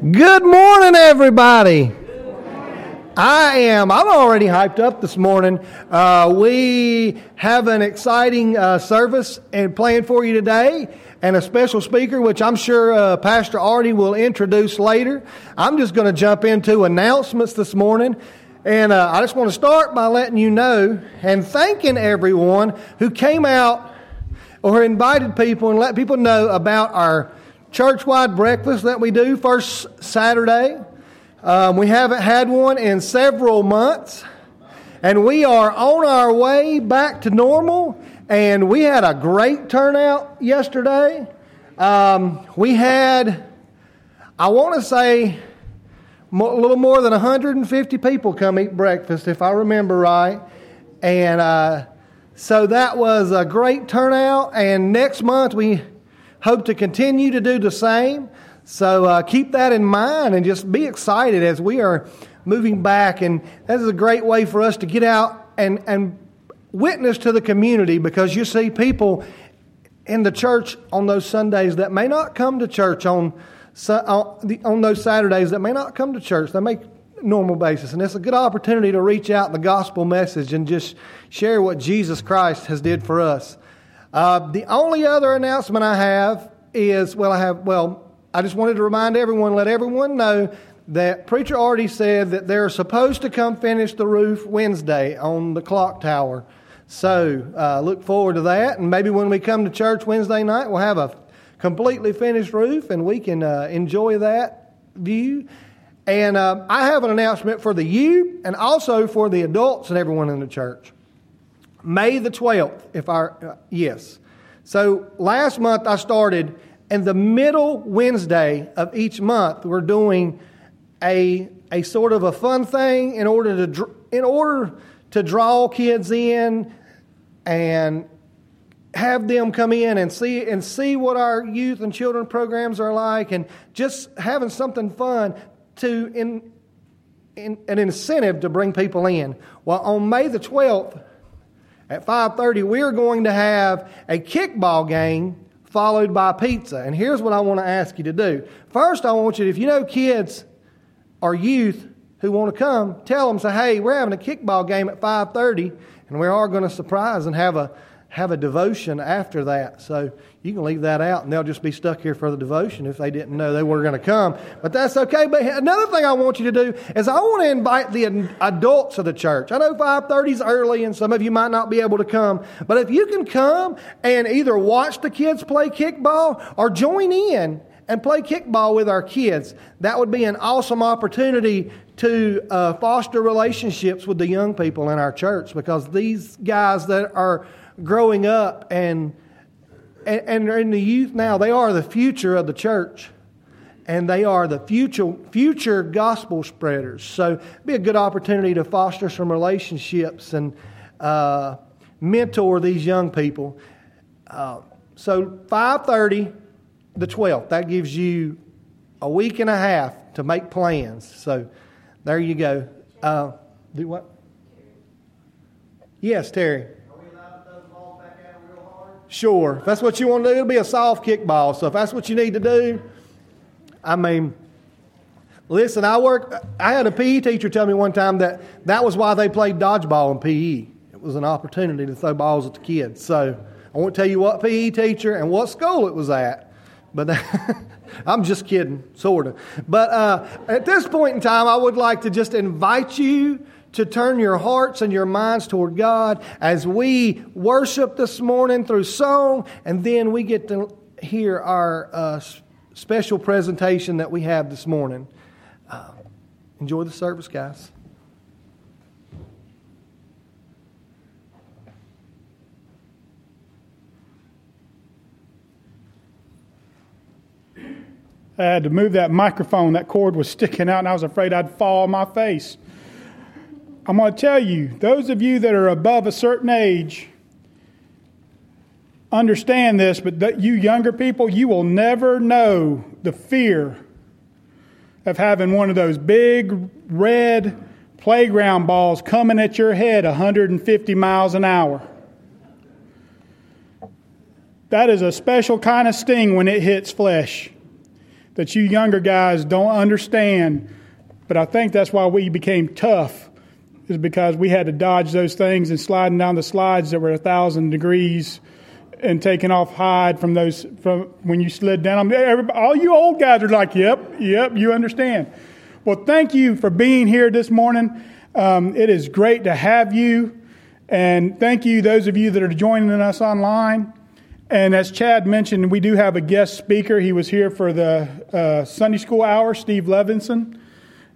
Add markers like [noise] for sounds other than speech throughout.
Good morning, everybody. I am. I'm already hyped up this morning. Uh, we have an exciting uh, service and plan for you today, and a special speaker, which I'm sure uh, Pastor Artie will introduce later. I'm just going to jump into announcements this morning. And uh, I just want to start by letting you know and thanking everyone who came out or invited people and let people know about our church wide breakfast that we do first Saturday. Um, we haven't had one in several months, and we are on our way back to normal. And we had a great turnout yesterday. Um, we had, I want to say, a little more than 150 people come eat breakfast, if I remember right. And uh, so that was a great turnout. And next month we hope to continue to do the same. So uh, keep that in mind and just be excited as we are moving back. And this is a great way for us to get out and, and witness to the community because you see people in the church on those Sundays that may not come to church on on those Saturdays that may not come to church. They may normal basis, and it's a good opportunity to reach out the gospel message and just share what Jesus Christ has did for us. Uh, the only other announcement I have is well, I have well, I just wanted to remind everyone, let everyone know that preacher Artie said that they're supposed to come finish the roof Wednesday on the clock tower. So uh, look forward to that, and maybe when we come to church Wednesday night, we'll have a completely finished roof, and we can uh, enjoy that view. And uh, I have an announcement for the youth and also for the adults and everyone in the church. May the 12th, if I, uh, yes. So last month I started, and the middle Wednesday of each month, we're doing a, a sort of a fun thing in order to, in order to draw kids in and have them come in and see and see what our youth and children programs are like and just having something fun to in, in an incentive to bring people in well on may the 12th at 5.30 we're going to have a kickball game followed by pizza and here's what i want to ask you to do first i want you to if you know kids or youth who want to come tell them say hey we're having a kickball game at 5.30 and we are going to surprise and have a have a devotion after that. So you can leave that out and they'll just be stuck here for the devotion if they didn't know they were going to come. But that's okay. But another thing I want you to do is I want to invite the adults of the church. I know 5:30 is early and some of you might not be able to come, but if you can come and either watch the kids play kickball or join in and play kickball with our kids, that would be an awesome opportunity to uh, foster relationships with the young people in our church because these guys that are growing up and, and, and in the youth now, they are the future of the church. And they are the future, future gospel spreaders. So be a good opportunity to foster some relationships and uh, mentor these young people. Uh, so 5.30, the 12th, that gives you a week and a half to make plans. So there you go. Uh, do what? Yes, Terry. Sure. If that's what you want to do, it'll be a soft kickball. So if that's what you need to do, I mean, listen, I work, I had a PE teacher tell me one time that that was why they played dodgeball in PE. It was an opportunity to throw balls at the kids. So I won't tell you what PE teacher and what school it was at. But [laughs] I'm just kidding, sort of. But uh, at this point in time, I would like to just invite you to turn your hearts and your minds toward God as we worship this morning through song, and then we get to hear our uh, special presentation that we have this morning. Uh, enjoy the service, guys. I had to move that microphone. That cord was sticking out, and I was afraid I'd fall on my face. I'm going to tell you, those of you that are above a certain age, understand this, but you younger people, you will never know the fear of having one of those big red playground balls coming at your head 150 miles an hour. That is a special kind of sting when it hits flesh. that you younger guys don't understand. But I think that's why we became tough, is because we had to dodge those things and sliding down the slides that were a thousand degrees and taking off hide from those from when you slid down. All you old guys are like, "Yep, yep, you understand." Well, thank you for being here this morning. Um, it is great to have you, and thank you those of you that are joining us online. And as Chad mentioned, we do have a guest speaker. He was here for the uh, Sunday school hour, Steve Levinson,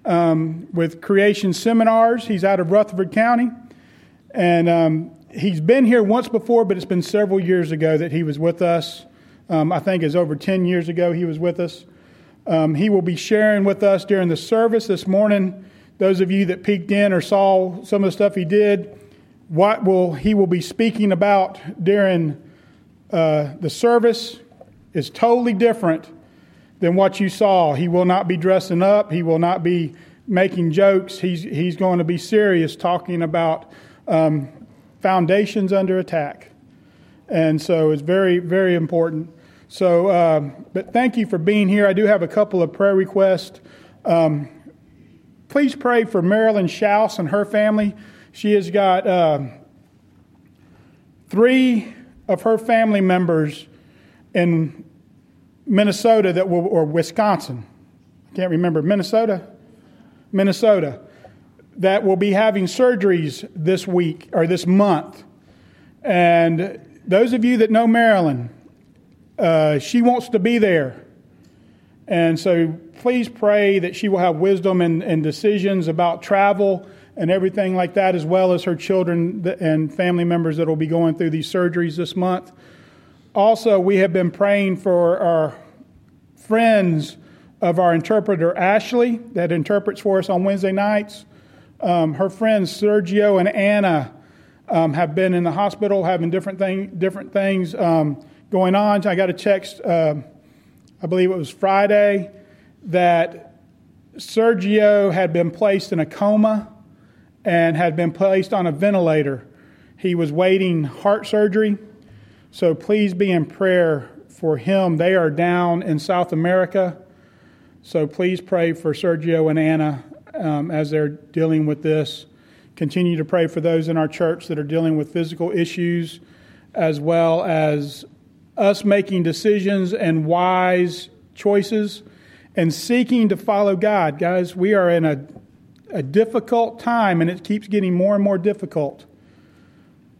um, with Creation Seminars. He's out of Rutherford County. And um, he's been here once before, but it's been several years ago that he was with us. Um, I think it's over 10 years ago he was with us. Um, he will be sharing with us during the service this morning. Those of you that peeked in or saw some of the stuff he did, what will he will be speaking about during uh, the service is totally different than what you saw. He will not be dressing up. He will not be making jokes. He's, he's going to be serious talking about um, foundations under attack. And so it's very, very important. So, uh, but thank you for being here. I do have a couple of prayer requests. Um, please pray for Marilyn Schaus and her family. She has got uh, three of her family members in Minnesota that will, or Wisconsin, I can't remember, Minnesota? Minnesota, that will be having surgeries this week or this month. And those of you that know Marilyn, uh, she wants to be there. And so please pray that she will have wisdom and, and decisions about travel and everything like that, as well as her children and family members that will be going through these surgeries this month. Also, we have been praying for our friends of our interpreter, Ashley, that interprets for us on Wednesday nights. Um, her friends, Sergio and Anna, um, have been in the hospital having different, thing, different things um, going on. I got a text, uh, I believe it was Friday, that Sergio had been placed in a coma and had been placed on a ventilator. He was waiting heart surgery. So please be in prayer for him. They are down in South America. So please pray for Sergio and Anna um, as they're dealing with this. Continue to pray for those in our church that are dealing with physical issues, as well as us making decisions and wise choices and seeking to follow God. Guys, we are in a a difficult time, and it keeps getting more and more difficult.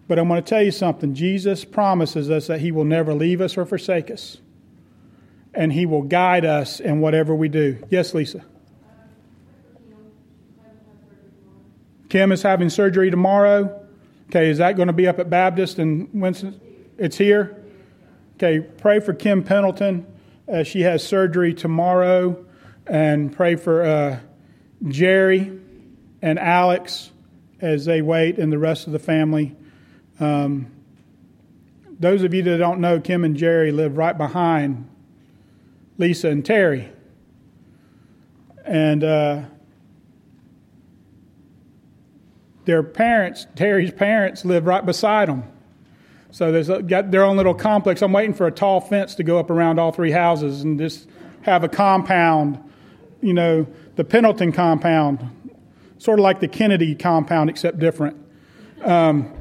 But I'm going to tell you something. Jesus promises us that He will never leave us or forsake us, and He will guide us in whatever we do. Yes, Lisa. Kim is having surgery tomorrow. Okay, is that going to be up at Baptist and Winston? It's here. Okay, pray for Kim Pendleton. Uh, she has surgery tomorrow, and pray for uh, Jerry and Alex as they wait, and the rest of the family. Um, those of you that don't know, Kim and Jerry live right behind Lisa and Terry. And uh, their parents, Terry's parents, live right beside them. So they've got their own little complex. I'm waiting for a tall fence to go up around all three houses and just have a compound, you know, the Pendleton compound sort of like the Kennedy compound, except different. Um,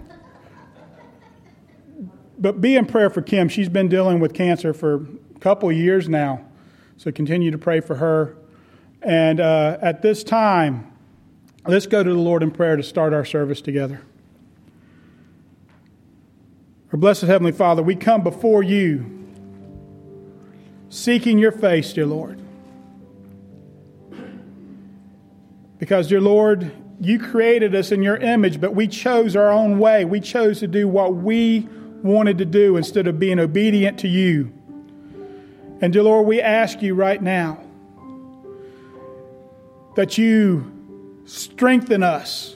but be in prayer for Kim. She's been dealing with cancer for a couple years now. So continue to pray for her. And uh, at this time, let's go to the Lord in prayer to start our service together. Our blessed Heavenly Father, we come before you seeking your face, dear Lord. Because, dear Lord, you created us in your image, but we chose our own way. We chose to do what we wanted to do instead of being obedient to you. And, dear Lord, we ask you right now that you strengthen us,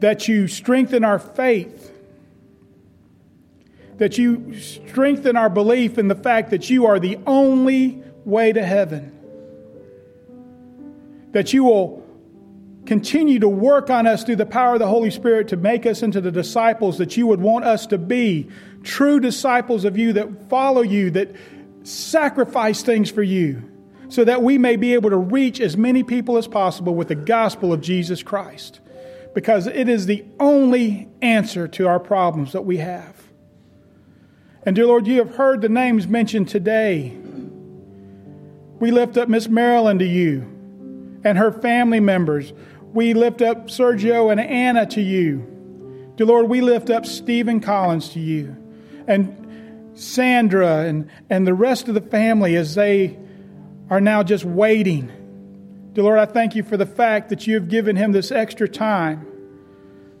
that you strengthen our faith, that you strengthen our belief in the fact that you are the only way to heaven that you will continue to work on us through the power of the Holy Spirit to make us into the disciples that you would want us to be. True disciples of you that follow you, that sacrifice things for you, so that we may be able to reach as many people as possible with the gospel of Jesus Christ. Because it is the only answer to our problems that we have. And dear Lord, you have heard the names mentioned today. We lift up Miss Marilyn to you and her family members. We lift up Sergio and Anna to you. Dear Lord, we lift up Stephen Collins to you and Sandra and, and the rest of the family as they are now just waiting. Dear Lord, I thank you for the fact that you have given him this extra time.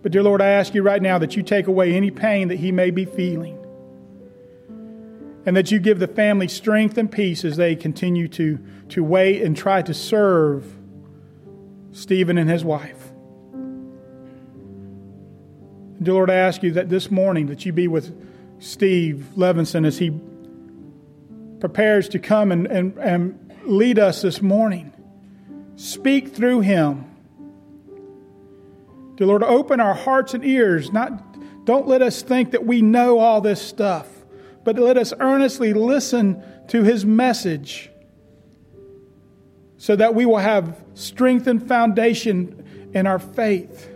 But, dear Lord, I ask you right now that you take away any pain that he may be feeling. And that you give the family strength and peace as they continue to, to wait and try to serve Stephen and his wife. Dear Lord, I ask you that this morning that you be with Steve Levinson as he prepares to come and, and, and lead us this morning. Speak through him. Dear Lord, open our hearts and ears. Not, don't let us think that we know all this stuff, but let us earnestly listen to his message so that we will have strength and foundation in our faith.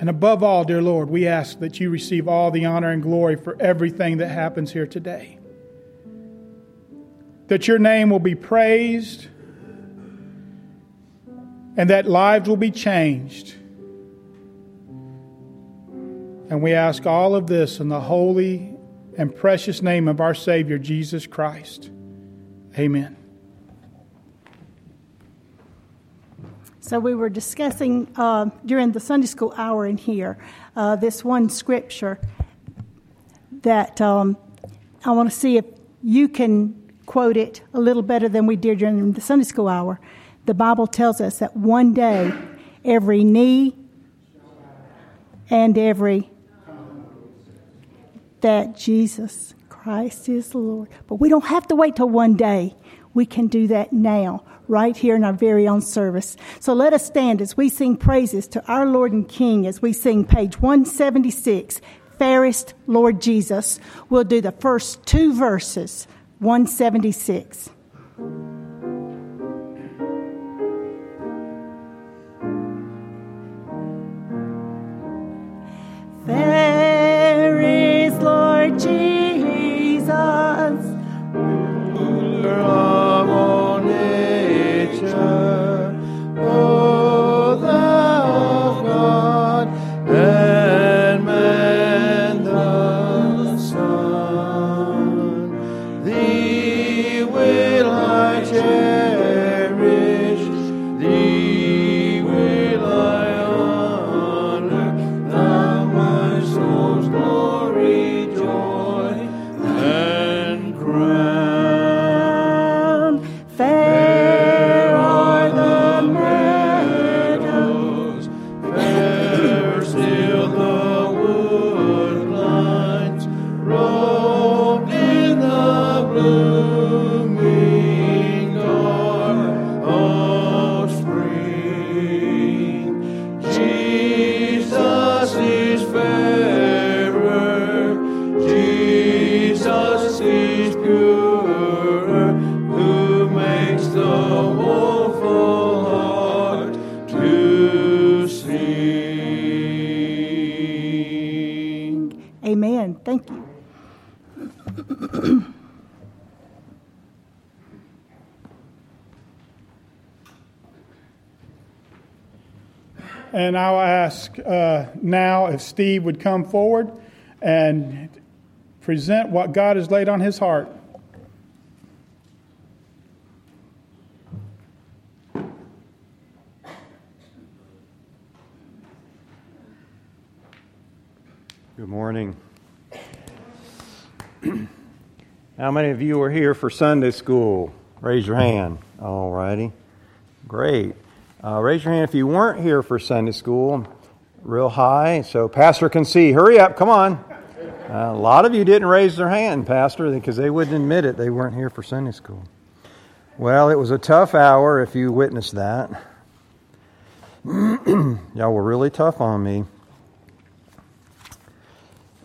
And above all, dear Lord, we ask that you receive all the honor and glory for everything that happens here today. That your name will be praised and that lives will be changed. And we ask all of this in the holy and precious name of our Savior, Jesus Christ. Amen. So, we were discussing uh, during the Sunday school hour in here uh, this one scripture that um, I want to see if you can quote it a little better than we did during the Sunday school hour. The Bible tells us that one day every knee and every that Jesus Christ is Lord. But we don't have to wait till one day. We can do that now, right here in our very own service. So let us stand as we sing praises to our Lord and King as we sing page 176, Fairest Lord Jesus. We'll do the first two verses, 176. Jesus. And I'll ask uh, now if Steve would come forward and present what God has laid on his heart. Good morning. How many of you are here for Sunday school? Raise your hand. All righty. Great. Uh, raise your hand if you weren't here for Sunday school, real high, so Pastor can see. Hurry up, come on. Uh, a lot of you didn't raise their hand, Pastor, because they wouldn't admit it. They weren't here for Sunday school. Well, it was a tough hour if you witnessed that. [clears throat] Y'all were really tough on me.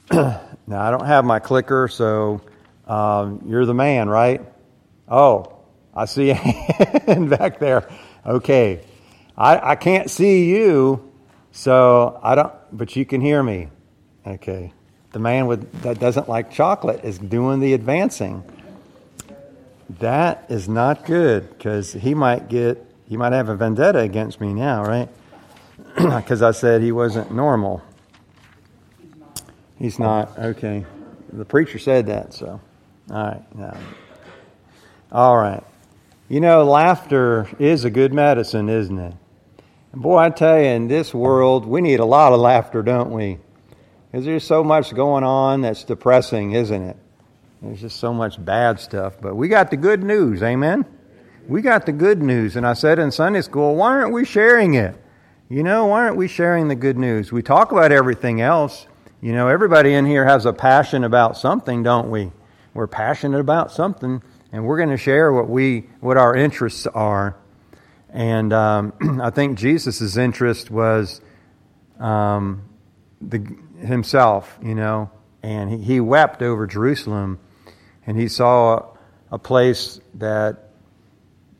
[clears throat] now, I don't have my clicker, so um, you're the man, right? Oh, I see a [laughs] hand back there. Okay. I, I can't see you, so I don't, but you can hear me. Okay. The man with, that doesn't like chocolate is doing the advancing. That is not good because he might get, he might have a vendetta against me now, right? [clears throat] Because I said he wasn't normal. He's not. Okay. The preacher said that, so. All right. All right. You know, laughter is a good medicine, isn't it? And boy, I tell you, in this world, we need a lot of laughter, don't we? Because there's so much going on that's depressing, isn't it? There's just so much bad stuff. But we got the good news, amen? We got the good news. And I said in Sunday school, why aren't we sharing it? You know, why aren't we sharing the good news? We talk about everything else. You know, everybody in here has a passion about something, don't we? We're passionate about something, and we're going to share what we what our interests are. And um, [clears throat] I think Jesus' interest was um, the, himself, you know, and he, he wept over Jerusalem and he saw a place that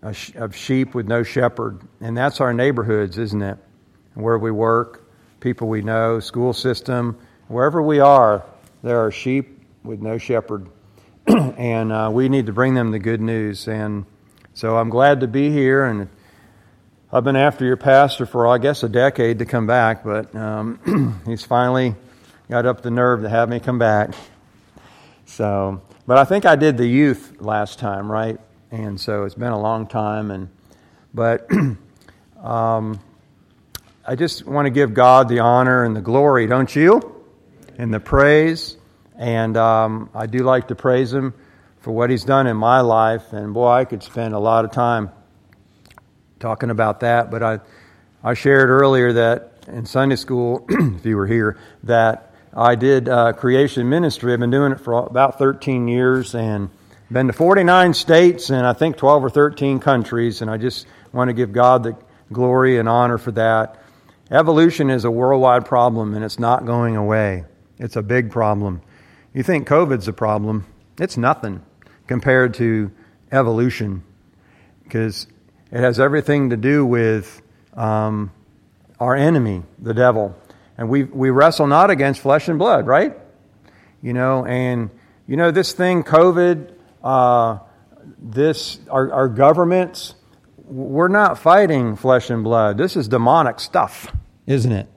of sheep with no shepherd, and that's our neighborhoods, isn't it? Where we work, people we know, school system, wherever we are, there are sheep with no shepherd, [clears throat] and uh, we need to bring them the good news. And so I'm glad to be here, and I've been after your pastor for I guess a decade to come back, but um, [clears throat] he's finally got up the nerve to have me come back. So but I think I did the youth last time, right? And so it's been a long time. And but [clears throat] um, I just want to give God the honor and the glory, don't you? And the praise. And um, I do like to praise Him for what He's done in my life. And boy, I could spend a lot of time talking about that. But I, I shared earlier that in Sunday school, [clears throat] if you were here, that I did uh, creation ministry. I've been doing it for about 13 years and been to 49 states and I think 12 or 13 countries. And I just want to give God the glory and honor for that. Evolution is a worldwide problem and it's not going away. It's a big problem. You think COVID's a problem, it's nothing compared to evolution because it has everything to do with um, our enemy, the devil. And we, we wrestle not against flesh and blood, right? You know, and, you know, this thing, COVID, uh, this, our, our governments, we're not fighting flesh and blood. This is demonic stuff, isn't it?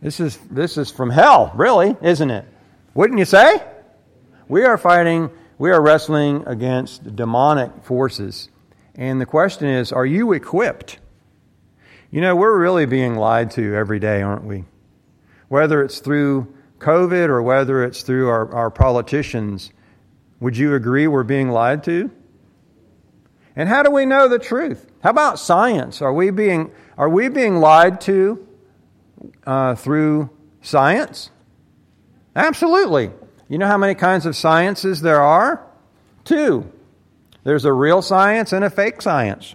This is, this is from hell, really, isn't it? Wouldn't you say? We are fighting, we are wrestling against demonic forces. And the question is, are you equipped? You know, we're really being lied to every day, aren't we? whether it's through COVID or whether it's through our, our politicians, would you agree we're being lied to? And how do we know the truth? How about science? Are we being, are we being lied to uh, through science? Absolutely. You know how many kinds of sciences there are? Two. There's a real science and a fake science.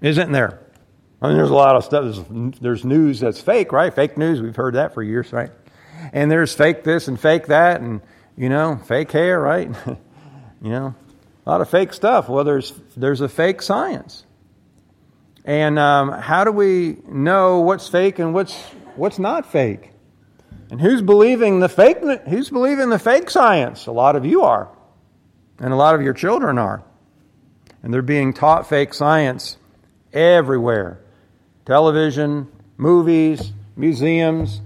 Isn't there? I mean, there's a lot of stuff. There's, there's news that's fake, right? Fake news. We've heard that for years, right? And there's fake this and fake that, and you know, fake hair, right? [laughs] you know, a lot of fake stuff. Well, there's there's a fake science. And um, how do we know what's fake and what's what's not fake? And who's believing the fake? Who's believing the fake science? A lot of you are, and a lot of your children are, and they're being taught fake science everywhere television, movies, museums,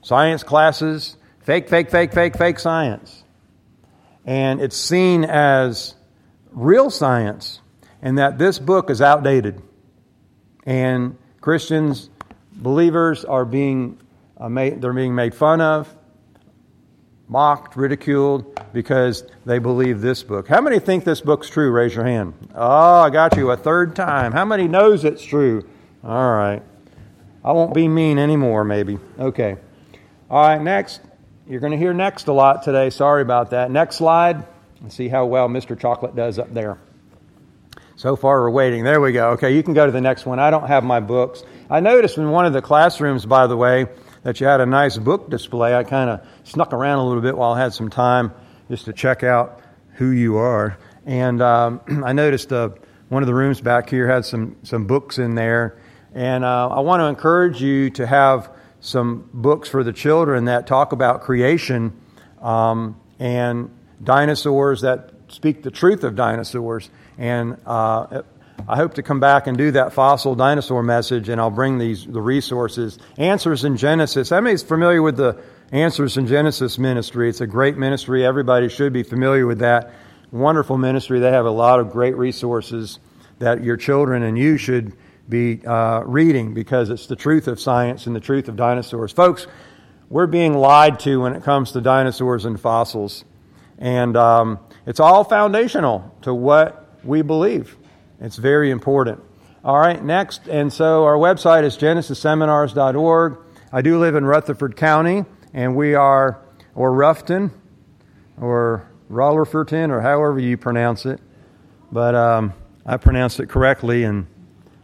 science classes, fake, fake, fake, fake, fake science. And it's seen as real science, and that this book is outdated. And Christians, believers, are being uh, made, they're being made fun of, mocked, ridiculed because they believe this book. How many think this book's true? Raise your hand. Oh, I got you a third time. How many knows it's true? All right. I won't be mean anymore, maybe. Okay. All right, next. You're going to hear next a lot today. Sorry about that. Next slide. See how well Mr. Chocolate does up there. So far, we're waiting. There we go. Okay, you can go to the next one. I don't have my books. I noticed in one of the classrooms, by the way, that you had a nice book display. I kind of snuck around a little bit while I had some time just to check out who you are. And um, [clears throat] I noticed uh, one of the rooms back here had some, some books in there. And uh, I want to encourage you to have some books for the children that talk about creation um, and dinosaurs that speak the truth of dinosaurs. And uh, I hope to come back and do that fossil dinosaur message, and I'll bring these the resources. Answers in Genesis. Everybody's familiar with the Answers in Genesis ministry. It's a great ministry. Everybody should be familiar with that. Wonderful ministry. They have a lot of great resources that your children and you should be uh, reading because it's the truth of science and the truth of dinosaurs. Folks, we're being lied to when it comes to dinosaurs and fossils. And um, it's all foundational to what we believe. It's very important. All right, next. And so our website is genesisseminars.org. I do live in Rutherford County, and we are, or Ruffton, or Rollerferton, or however you pronounce it. But um, I pronounced it correctly. And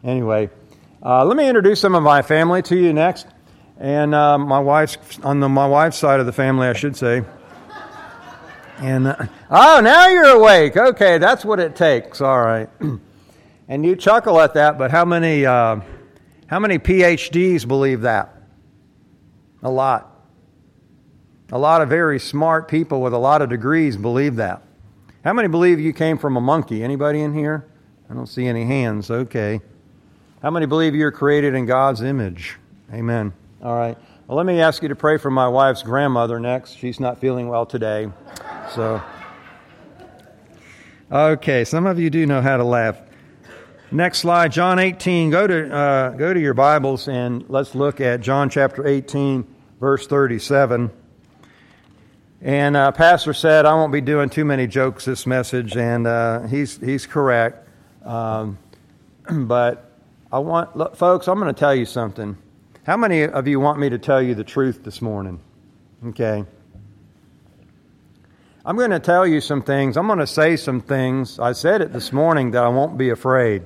anyway, uh, let me introduce some of my family to you next. And uh, my wife's, on the, my wife's side of the family, I should say. And, uh, oh, now you're awake. Okay, that's what it takes. All right. [clears throat] And you chuckle at that, but how many, uh, how many PhDs believe that? A lot. A lot of very smart people with a lot of degrees believe that. How many believe you came from a monkey? Anybody in here? I don't see any hands. Okay. How many believe you're created in God's image? Amen. All right. Well, let me ask you to pray for my wife's grandmother next. She's not feeling well today. So, okay, some of you do know how to laugh. Next slide, John 18. Go to, uh, go to your Bibles and let's look at John chapter 18, verse 37. And uh, Pastor said, I won't be doing too many jokes this message, and uh, he's, he's correct. Um, [clears throat] but I want, look, folks, I'm going to tell you something. How many of you want me to tell you the truth this morning? Okay. I'm going to tell you some things. I'm going to say some things. I said it this morning that I won't be afraid.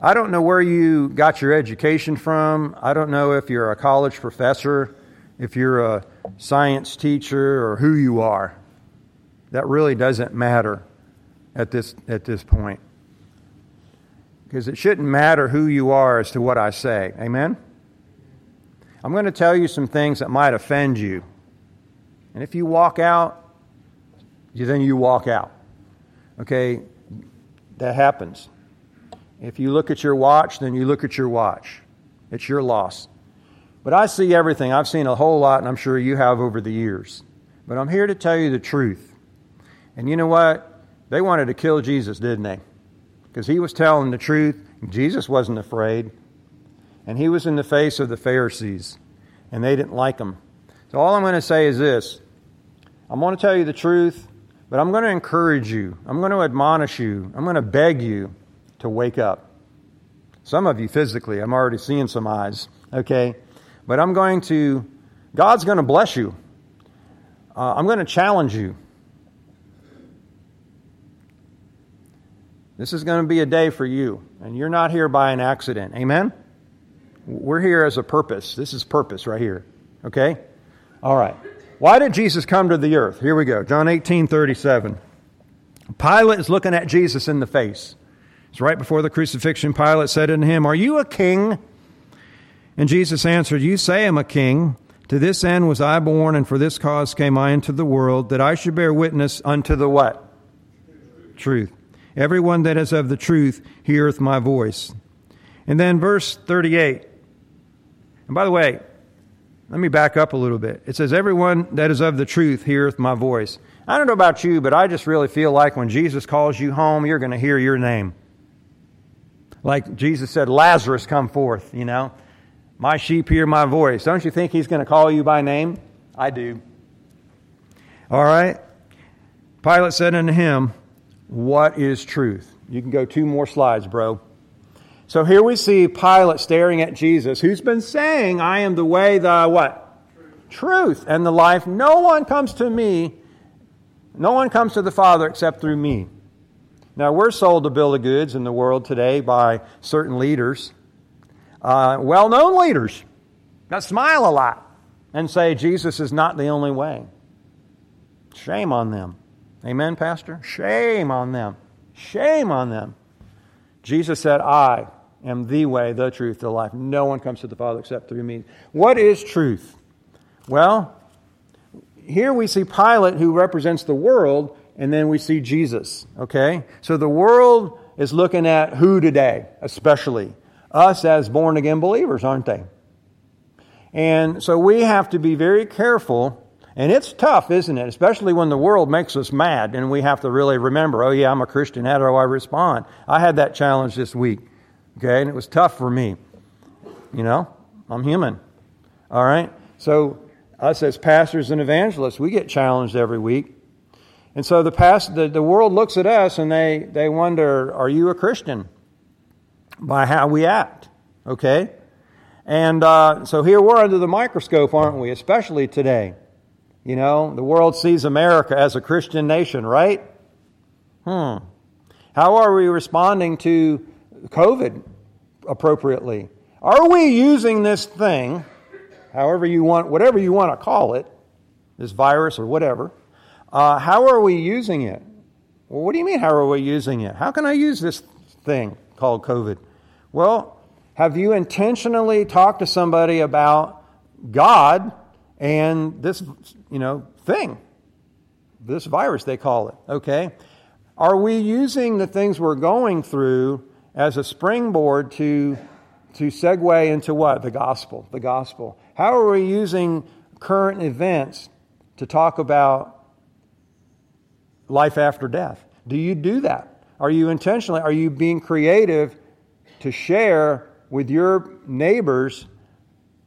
I don't know where you got your education from. I don't know if you're a college professor, if you're a science teacher, or who you are. That really doesn't matter at this, at this point. Because it shouldn't matter who you are as to what I say. Amen? I'm going to tell you some things that might offend you. And if you walk out, then you walk out. Okay? That happens. If you look at your watch, then you look at your watch. It's your loss. But I see everything. I've seen a whole lot, and I'm sure you have over the years. But I'm here to tell you the truth. And you know what? They wanted to kill Jesus, didn't they? Because he was telling the truth. Jesus wasn't afraid. And he was in the face of the Pharisees, and they didn't like him. So all I'm going to say is this I'm going to tell you the truth, but I'm going to encourage you. I'm going to admonish you. I'm going to beg you to wake up. Some of you physically, I'm already seeing some eyes, okay? But I'm going to, God's going to bless you. Uh, I'm going to challenge you. This is going to be a day for you, and you're not here by an accident. Amen? We're here as a purpose. This is purpose right here. Okay? All right. Why did Jesus come to the earth? Here we go. John 18 37. Pilate is looking at Jesus in the face. It's right before the crucifixion. Pilate said unto him, Are you a king? And Jesus answered, You say I'm a king. To this end was I born, and for this cause came I into the world, that I should bear witness unto the what? Truth. Everyone that is of the truth heareth my voice. And then verse 38. And by the way, let me back up a little bit. It says, Everyone that is of the truth heareth my voice. I don't know about you, but I just really feel like when Jesus calls you home, you're going to hear your name. Like Jesus said, Lazarus, come forth, you know. My sheep hear my voice. Don't you think he's going to call you by name? I do. All right. Pilate said unto him, What is truth? You can go two more slides, bro. So here we see Pilate staring at Jesus, who's been saying, I am the way, the what? Truth, Truth and the life. No one comes to me, no one comes to the Father except through me. Now, we're sold a bill of goods in the world today by certain leaders, uh, well known leaders, that smile a lot and say Jesus is not the only way. Shame on them. Amen, Pastor? Shame on them. Shame on them. Jesus said, I am the way, the truth, the life. No one comes to the Father except through me. What is truth? Well, here we see Pilate who represents the world, and then we see Jesus. Okay? So the world is looking at who today, especially? Us as born again believers, aren't they? And so we have to be very careful. And it's tough, isn't it? Especially when the world makes us mad and we have to really remember, oh, yeah, I'm a Christian. How do I respond? I had that challenge this week. Okay? And it was tough for me. You know, I'm human. All right? So, us as pastors and evangelists, we get challenged every week. And so the, past, the, the world looks at us and they, they wonder, are you a Christian? By how we act. Okay? And uh, so here we're under the microscope, aren't we? Especially today. You know, the world sees America as a Christian nation, right? Hmm. How are we responding to COVID appropriately? Are we using this thing, however you want, whatever you want to call it, this virus or whatever, uh, how are we using it? Well, what do you mean, how are we using it? How can I use this thing called COVID? Well, have you intentionally talked to somebody about God and this, you know, thing? This virus, they call it, okay? Are we using the things we're going through as a springboard to, to segue into what? The gospel. The gospel. How are we using current events to talk about life after death? Do you do that? Are you intentionally, are you being creative to share with your neighbors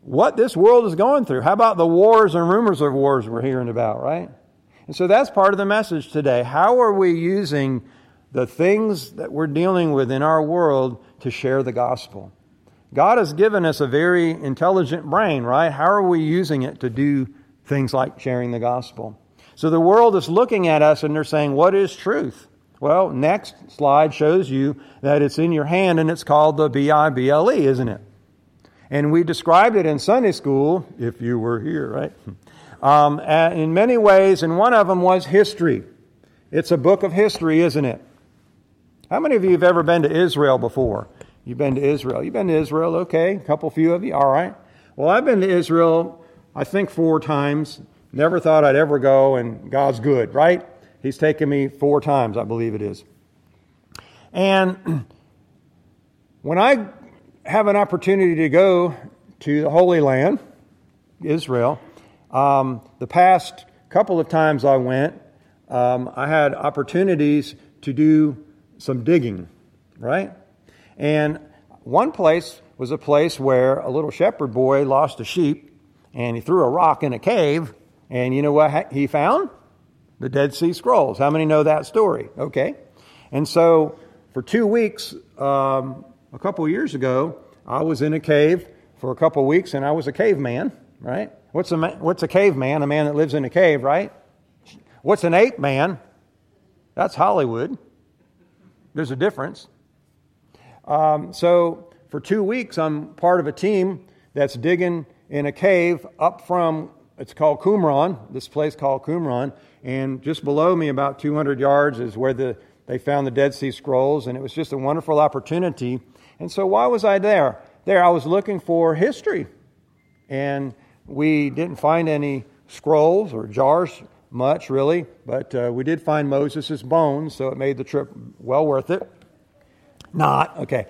what this world is going through. How about the wars and rumors of wars we're hearing about, right? And so that's part of the message today. How are we using the things that we're dealing with in our world to share the gospel? God has given us a very intelligent brain, right? How are we using it to do things like sharing the gospel? So the world is looking at us and they're saying, What is truth? Well, next slide shows you that it's in your hand and it's called the B I B L E, isn't it? And we described it in Sunday school, if you were here, right? Um, in many ways, and one of them was history. It's a book of history, isn't it? How many of you have ever been to Israel before? You've been to Israel. You've been to Israel, okay? A couple few of you, all right. Well, I've been to Israel, I think four times. Never thought I'd ever go, and God's good, right? He's taken me four times, I believe it is. And [clears throat] when I have an opportunity to go to the Holy Land, Israel, um, the past couple of times I went, um, I had opportunities to do some digging, right? And one place was a place where a little shepherd boy lost a sheep and he threw a rock in a cave, and you know what he found? the Dead Sea Scrolls. How many know that story? Okay. And so for two weeks, um, a couple years ago, I was in a cave for a couple weeks and I was a caveman, right? What's a, what's a caveman? A man that lives in a cave, right? What's an ape man? That's Hollywood. There's a difference. Um, so for two weeks, I'm part of a team that's digging in a cave up from, it's called Qumran, this place called Qumran, and just below me, about 200 yards, is where the, they found the Dead Sea Scrolls, and it was just a wonderful opportunity. And so, why was I there? There, I was looking for history, and we didn't find any scrolls or jars much, really, but uh, we did find Moses' bones, so it made the trip well worth it. Not, okay.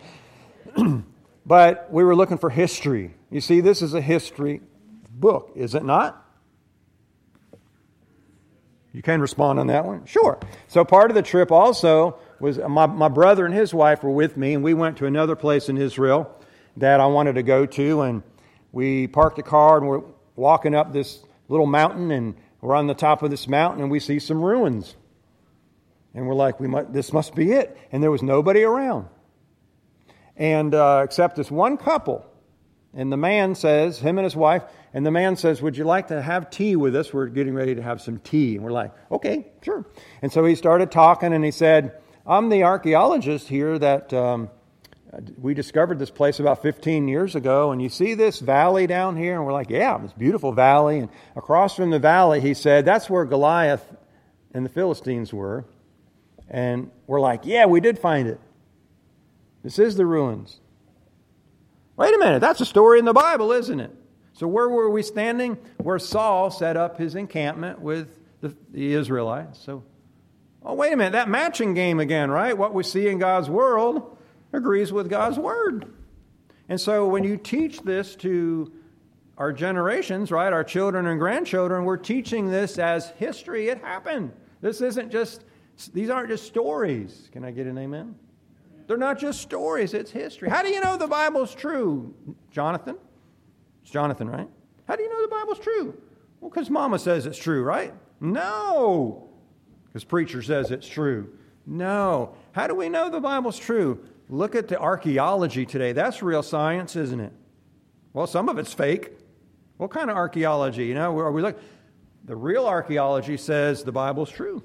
[clears throat] but we were looking for history. You see, this is a history book, is it not? You can respond on that one? Sure. So part of the trip also was my, my brother and his wife were with me, and we went to another place in Israel that I wanted to go to. And we parked the car and we're walking up this little mountain, and we're on the top of this mountain, and we see some ruins. And we're like, we might, this must be it. And there was nobody around. And uh, except this one couple. And the man says, him and his wife, and the man says, Would you like to have tea with us? We're getting ready to have some tea. And we're like, Okay, sure. And so he started talking and he said, I'm the archaeologist here that um, we discovered this place about 15 years ago, and you see this valley down here, and we're like, yeah, this beautiful valley. And across from the valley, he said, that's where Goliath and the Philistines were. And we're like, yeah, we did find it. This is the ruins. Wait a minute, that's a story in the Bible, isn't it? So, where were we standing? Where Saul set up his encampment with the, the Israelites. So, oh, wait a minute, that matching game again, right? What we see in God's world agrees with God's word. And so when you teach this to our generations, right, our children and grandchildren, we're teaching this as history. It happened. This isn't just, these aren't just stories. Can I get an amen? They're not just stories, it's history. How do you know the Bible's true, Jonathan? It's Jonathan, right? How do you know the Bible's true? Well, because Mama says it's true, right? No. Because preacher says it's true. No. How do we know the Bible's true? Look at the archaeology today. That's real science, isn't it? Well, some of it's fake. What kind of archaeology? You know, are we look? The real archaeology says the Bible's true.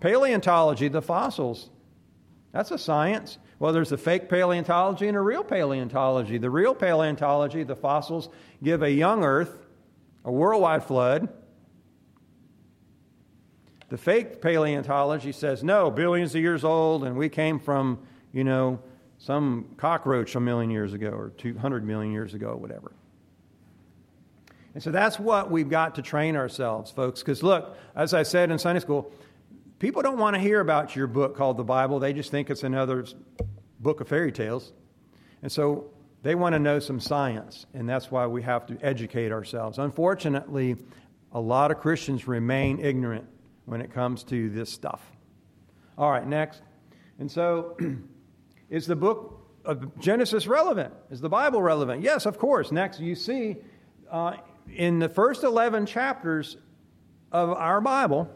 Paleontology, the fossils, that's a science. Well, there's a fake paleontology and a real paleontology. The real paleontology, the fossils, give a young Earth, a worldwide flood. The fake paleontology says, no, billions of years old, and we came from, you know, some cockroach a million years ago or 200 million years ago, or whatever. And so that's what we've got to train ourselves, folks. Because look, as I said in Sunday school, people don't want to hear about your book called the Bible. They just think it's another book of fairy tales. And so they want to know some science, and that's why we have to educate ourselves. Unfortunately, a lot of Christians remain ignorant when it comes to this stuff. All right, next. And so [clears throat] Is the book of Genesis relevant? Is the Bible relevant? Yes, of course. Next, you see uh, in the first 11 chapters of our Bible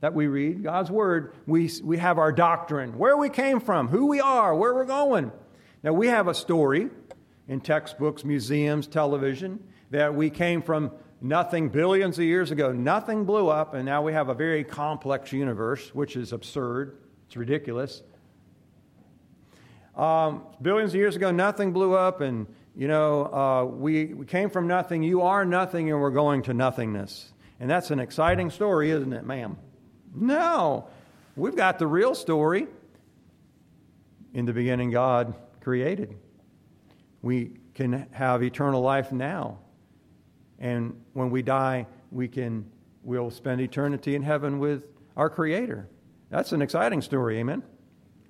that we read, God's Word, we, we have our doctrine, where we came from, who we are, where we're going. Now, we have a story in textbooks, museums, television, that we came from nothing billions of years ago. Nothing blew up, and now we have a very complex universe, which is absurd. It's ridiculous. Um, billions of years ago, nothing blew up, and you know, uh, we, we came from nothing. You are nothing, and we're going to nothingness. And that's an exciting story, isn't it, ma'am? No. We've got the real story. In the beginning, God created. We can have eternal life now. And when we die, we can we'll spend eternity in heaven with our creator. That's an exciting story, amen.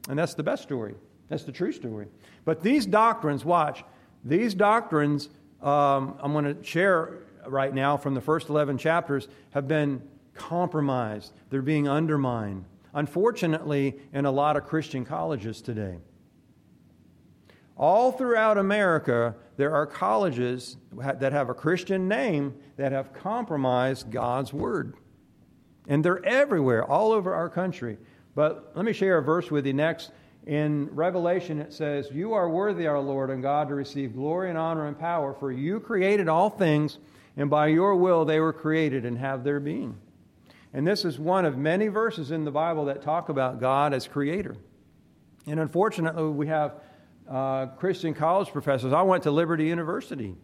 And that's the best story. That's the true story. But these doctrines, watch, these doctrines um, I'm going to share right now from the first 11 chapters have been compromised. They're being undermined. Unfortunately, in a lot of Christian colleges today. All throughout America, there are colleges that have a Christian name that have compromised God's Word. And they're everywhere, all over our country. But let me share a verse with you next in Revelation, it says, You are worthy, our Lord and God, to receive glory and honor and power, for you created all things, and by your will they were created and have their being. And this is one of many verses in the Bible that talk about God as creator. And unfortunately, we have uh, Christian college professors. I went to Liberty University,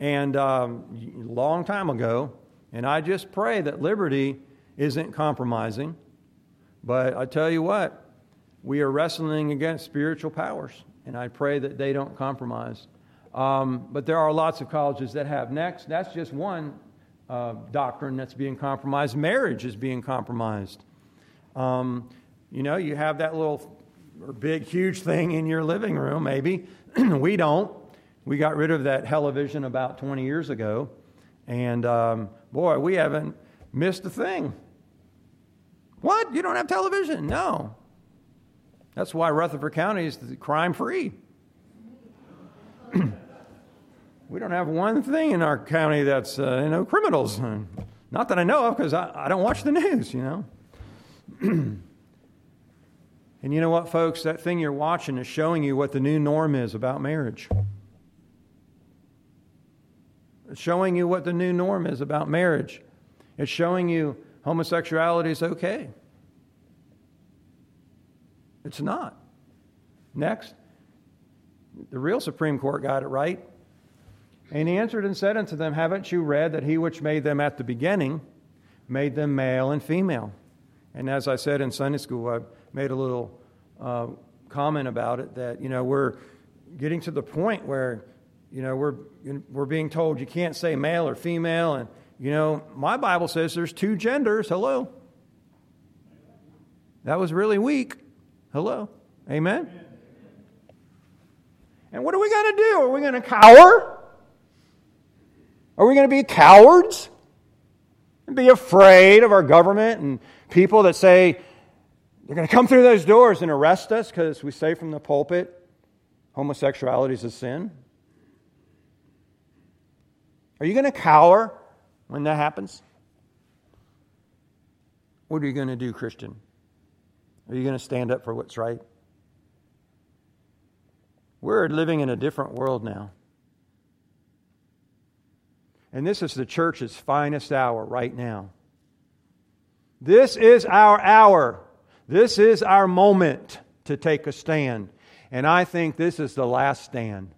and um, a long time ago, and I just pray that Liberty isn't compromising. But I tell you what, we are wrestling against spiritual powers, and I pray that they don't compromise. Um, but there are lots of colleges that have. Next, that's just one uh, doctrine that's being compromised. Marriage is being compromised. Um, you know, you have that little or big, huge thing in your living room, maybe. [clears throat] we don't. We got rid of that television about 20 years ago. And um, boy, we haven't missed a thing. What? You don't have television? No. That's why Rutherford County is crime free. We don't have one thing in our county that's, uh, you know, criminals. Not that I know of because I, I don't watch the news, you know. [clears throat] and you know what, folks? That thing you're watching is showing you what the new norm is about marriage. It's showing you what the new norm is about marriage. It's showing you homosexuality is okay. It's not. Next, the real Supreme Court got it right. And he answered and said unto them, Haven't you read that he which made them at the beginning made them male and female? And as I said in Sunday school, I made a little uh, comment about it that, you know, we're getting to the point where, you know, we're, we're being told you can't say male or female. And, you know, my Bible says there's two genders. Hello. That was really weak. Hello. Amen. And what are we going to do? Are we going to cower? Are we going to be cowards? And be afraid of our government and people that say they're going to come through those doors and arrest us because we say from the pulpit homosexuality is a sin? Are you going to cower when that happens? What are you going to do, Christian? Are you going to stand up for what's right? We're living in a different world now. And this is the church's finest hour right now. This is our hour. This is our moment to take a stand. And I think this is the last stand.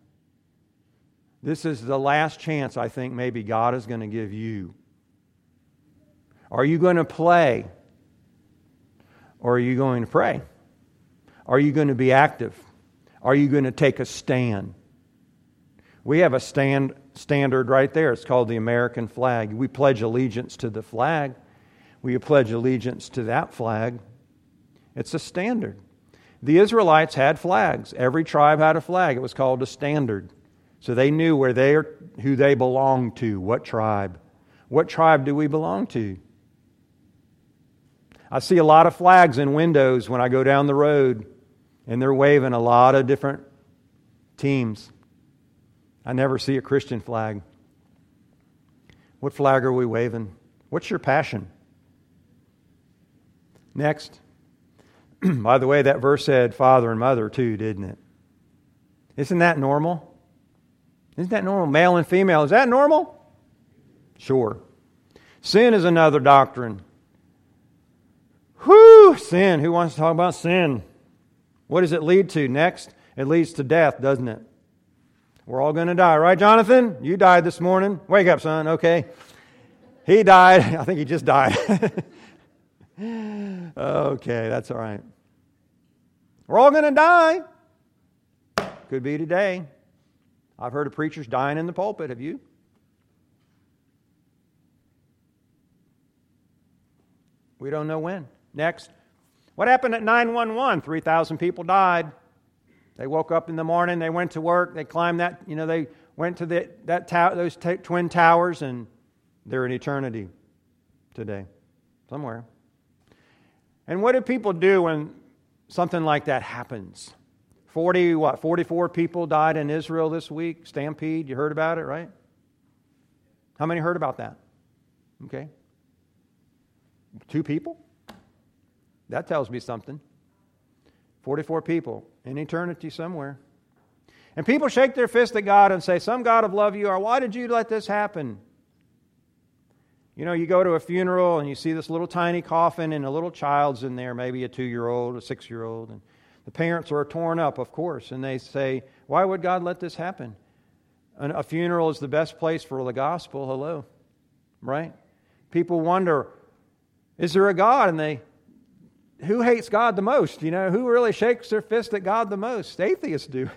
This is the last chance I think maybe God is going to give you. Are you going to play? Or are you going to pray? Are you going to be active? Are you going to take a stand? We have a stand standard right there. It's called the American flag. We pledge allegiance to the flag. We pledge allegiance to that flag. It's a standard. The Israelites had flags. Every tribe had a flag. It was called a standard. So they knew where they are, who they belonged to, what tribe. What tribe do we belong to? I see a lot of flags in windows when I go down the road and they're waving a lot of different teams. I never see a Christian flag. What flag are we waving? What's your passion? Next. [clears throat] By the way, that verse said father and mother too, didn't it? Isn't that normal? Isn't that normal? Male and female. Is that normal? Sure. Sin is another doctrine. Whew, sin. Who wants to talk about sin? What does it lead to next? It leads to death, doesn't it? We're all going to die, right, Jonathan? You died this morning. Wake up, son. Okay. He died. [laughs] I think he just died. [laughs] okay, that's all right. We're all going to die. Could be today. I've heard of preachers dying in the pulpit. Have you? We don't know when. Next. What happened at 911? 3,000 people died. They woke up in the morning, they went to work, they climbed that, you know, they went to the, that tower, those t- twin towers, and they're in eternity today, somewhere. And what do people do when something like that happens? 40, what, 44 people died in Israel this week, stampede. You heard about it, right? How many heard about that? Okay. Two people? That tells me something. 44 people in eternity somewhere. And people shake their fist at God and say, Some God of love you, are. why did you let this happen? You know, you go to a funeral and you see this little tiny coffin and a little child's in there, maybe a two year old, a six year old. And the parents are torn up, of course, and they say, Why would God let this happen? And a funeral is the best place for the gospel. Hello. Right? People wonder, Is there a God? And they who hates God the most? You know, who really shakes their fist at God the most? Atheists do.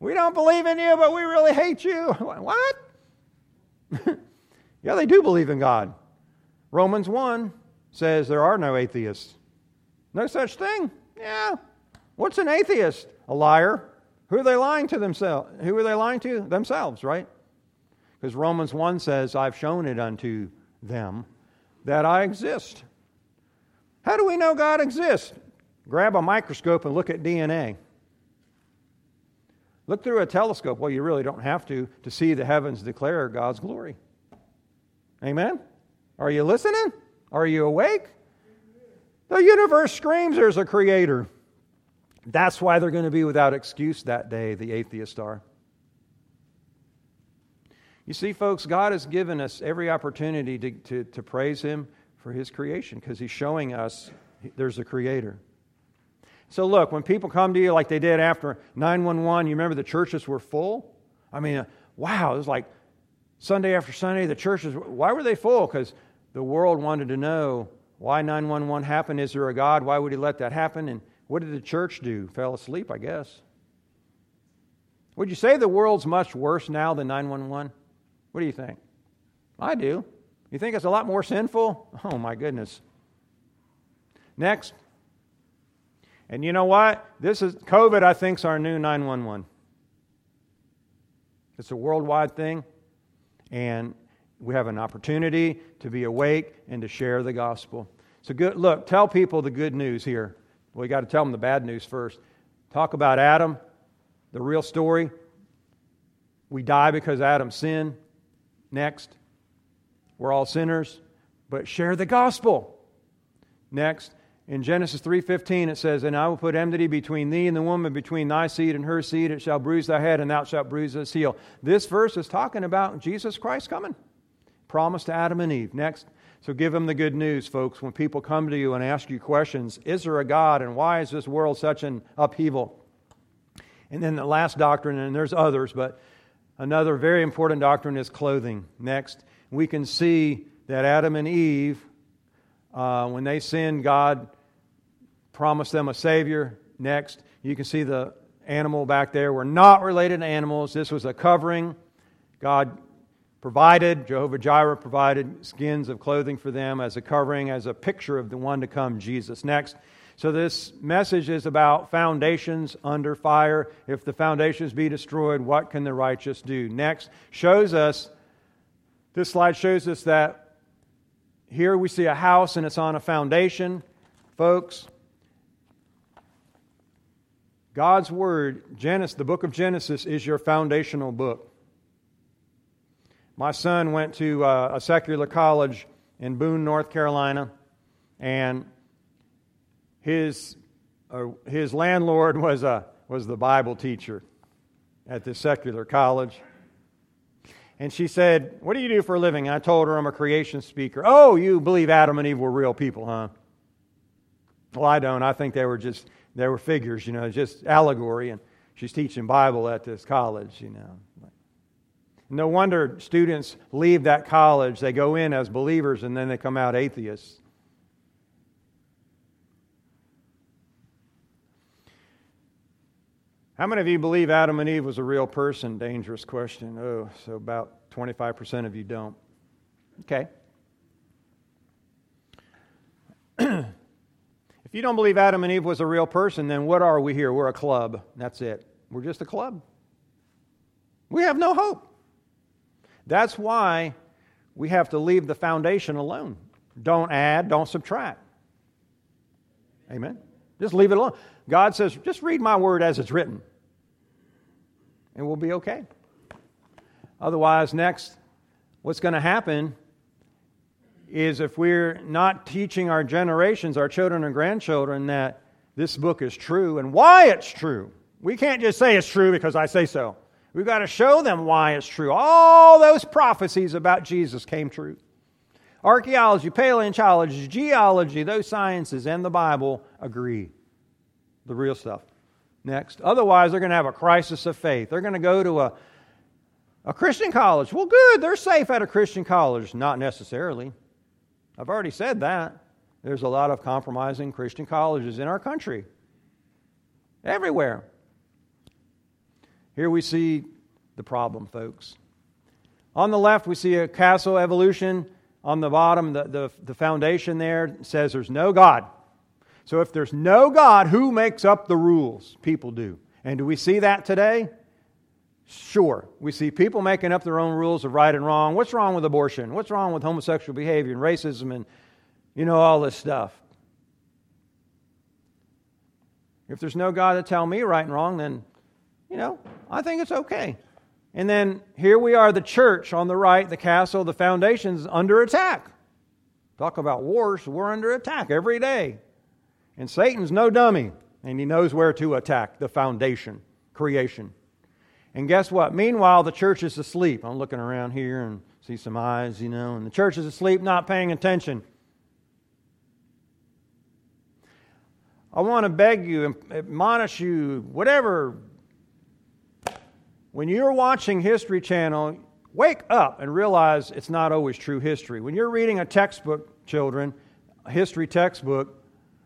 We don't believe in you, but we really hate you. [laughs] What? [laughs] yeah, they do believe in God. Romans 1 says there are no atheists. No such thing. Yeah. What's an atheist? A liar. Who are they lying to themselves? Who are they lying to? Themselves, right? Because Romans 1 says, I've shown it unto them that I exist. How do we know God exists? Grab a microscope and look at DNA. Look through a telescope. Well, you really don't have to to see the heavens declare God's glory. Amen? Are you listening? Are you awake? The universe screams there's a creator. That's why they're going to be without excuse that day, the atheists are. You see, folks, God has given us every opportunity to, to, to praise Him, for his creation because he's showing us there's a creator. So, look, when people come to you like they did after 911, you remember the churches were full? I mean, uh, wow, it was like Sunday after Sunday, the churches, why were they full? Because the world wanted to know why 911 happened. Is there a God? Why would he let that happen? And what did the church do? Fell asleep, I guess. Would you say the world's much worse now than 911? What do you think? I do. You think it's a lot more sinful? Oh, my goodness. Next. And you know what? This is COVID, I think, is our new 911. It's a worldwide thing, and we have an opportunity to be awake and to share the gospel. So, good, look, tell people the good news here. We got to tell them the bad news first. Talk about Adam, the real story. We die because Adam sinned. Next, we're all sinners, but share the gospel. Next, in Genesis 3:15 it says, "And I will put enmity between thee and the woman, between thy seed and her seed; it shall bruise thy head, and thou shalt bruise his heel." This verse is talking about Jesus Christ coming. Promised to Adam and Eve. Next. So give them the good news, folks. When people come to you and ask you questions, is there a God and why is this world such an upheaval? And then the last doctrine, and there's others, but another very important doctrine is clothing. Next, we can see that Adam and Eve, uh, when they sinned, God promised them a Savior. Next, you can see the animal back there. We're not related to animals. This was a covering. God provided, Jehovah Jireh provided skins of clothing for them as a covering, as a picture of the one to come, Jesus. Next, so this message is about foundations under fire. If the foundations be destroyed, what can the righteous do? Next, shows us, this slide shows us that here we see a house and it's on a foundation. Folks, God's Word, Genesis, the book of Genesis, is your foundational book. My son went to uh, a secular college in Boone, North Carolina, and his, uh, his landlord [laughs] was, a, was the Bible teacher at this secular college. And she said, What do you do for a living? And I told her I'm a creation speaker. Oh, you believe Adam and Eve were real people, huh? Well, I don't. I think they were just, they were figures, you know, just allegory. And she's teaching Bible at this college, you know. No wonder students leave that college. They go in as believers and then they come out atheists. How many of you believe Adam and Eve was a real person? Dangerous question. Oh, so about 25% of you don't. Okay. [clears throat] If you don't believe Adam and Eve was a real person, then what are we here? We're a club. That's it. We're just a club. We have no hope. That's why we have to leave the foundation alone. Don't add, don't subtract. Amen. Just leave it alone. God says, just read my word as it's written, and we'll be okay. Otherwise, next, what's going to happen is if we're not teaching our generations, our children and grandchildren, that this book is true and why it's true. We can't just say it's true because I say so. We've got to show them why it's true. All those prophecies about Jesus came true. Archaeology, paleontology, geology, those sciences and the Bible agree. The real stuff. Next. Otherwise, they're going to have a crisis of faith. They're going to go to a, a Christian college. Well, good, they're safe at a Christian college. Not necessarily. I've already said that. There's a lot of compromising Christian colleges in our country, everywhere. Here we see the problem, folks. On the left, we see a castle evolution. On the bottom, the, the, the foundation there says there's no God. So if there's no God, who makes up the rules? People do. And do we see that today? Sure. We see people making up their own rules of right and wrong. What's wrong with abortion? What's wrong with homosexual behavior and racism and, you know, all this stuff? If there's no God to tell me right and wrong, then, you know, I think it's okay. And then here we are, the church on the right, the castle, the foundation's under attack. Talk about wars, we're under attack every day. And Satan's no dummy, and he knows where to attack the foundation, creation. And guess what? Meanwhile, the church is asleep. I'm looking around here and see some eyes, you know, and the church is asleep, not paying attention. I want to beg you, and admonish you, whatever. When you're watching History Channel, wake up and realize it's not always true history. When you're reading a textbook, children, a history textbook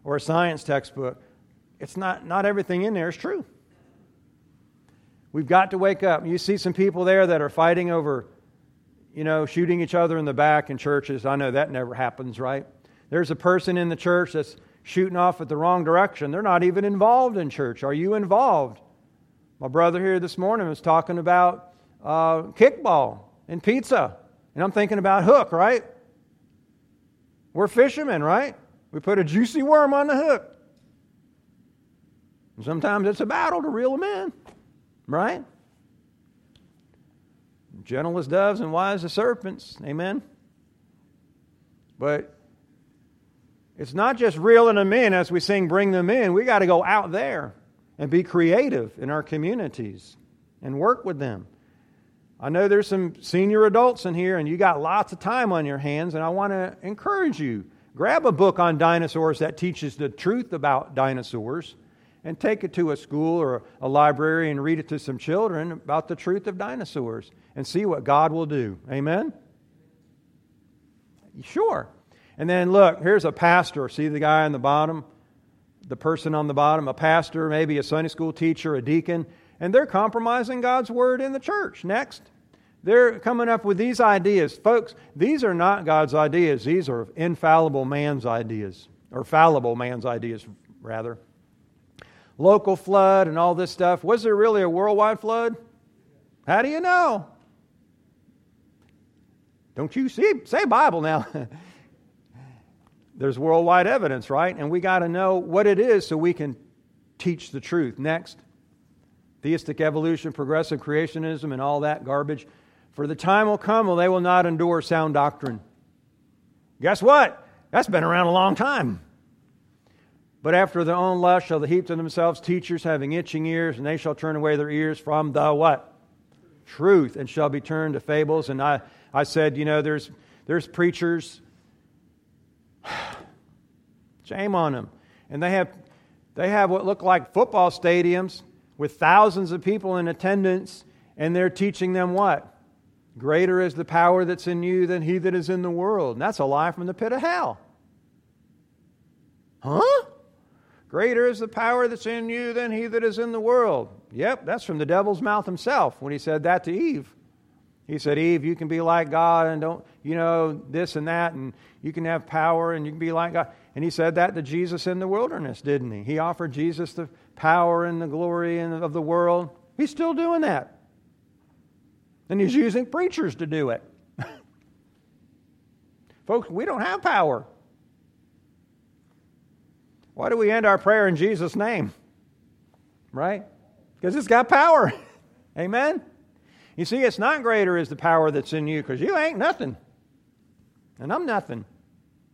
or a science textbook, it's not, not everything in there is true. We've got to wake up. You see some people there that are fighting over, you know, shooting each other in the back in churches. I know that never happens, right? There's a person in the church that's shooting off at the wrong direction. They're not even involved in church. Are you involved? My brother here this morning was talking about uh, kickball and pizza. And I'm thinking about hook, right? We're fishermen, right? We put a juicy worm on the hook. And sometimes it's a battle to reel them in, right? Gentle as doves and wise as serpents. Amen. But it's not just reeling them in as we sing Bring Them In. We got to go out there and be creative in our communities and work with them. I know there's some senior adults in here and you got lots of time on your hands, and I want to encourage you. Grab a book on dinosaurs that teaches the truth about dinosaurs and take it to a school or a library and read it to some children about the truth of dinosaurs and see what God will do. Amen? Sure. And then look, here's a pastor. See the guy on the bottom? The person on the bottom, a pastor, maybe a Sunday school teacher, a deacon, and they're compromising God's word in the church. Next. They're coming up with these ideas. Folks, these are not God's ideas. These are infallible man's ideas, or fallible man's ideas, rather. Local flood and all this stuff. Was there really a worldwide flood? How do you know? Don't you see? Say Bible now. [laughs] There's worldwide evidence, right? And we got to know what it is so we can teach the truth. Next, theistic evolution, progressive creationism, and all that garbage. For the time will come when they will not endure sound doctrine. Guess what? That's been around a long time. But after their own lust shall they heap to themselves teachers having itching ears, and they shall turn away their ears from the what? Truth, and shall be turned to fables. And I, I said, you know, there's, there's preachers [sighs] Shame on them. And they have, they have what look like football stadiums with thousands of people in attendance, and they're teaching them what? Greater is the power that's in you than he that is in the world. And that's a lie from the pit of hell. Huh? Greater is the power that's in you than he that is in the world. Yep, that's from the devil's mouth himself when he said that to Eve. He said, Eve, you can be like God and don't, you know, this and that, and you can have power and you can be like God. And he said that to Jesus in the wilderness, didn't he? He offered Jesus the power and the glory of the world. He's still doing that. And he's using preachers to do it. [laughs] Folks, we don't have power. Why do we end our prayer in Jesus' name? Right? Because it's got power. [laughs] Amen? You see, it's not greater is the power that's in you because you ain't nothing. And I'm nothing.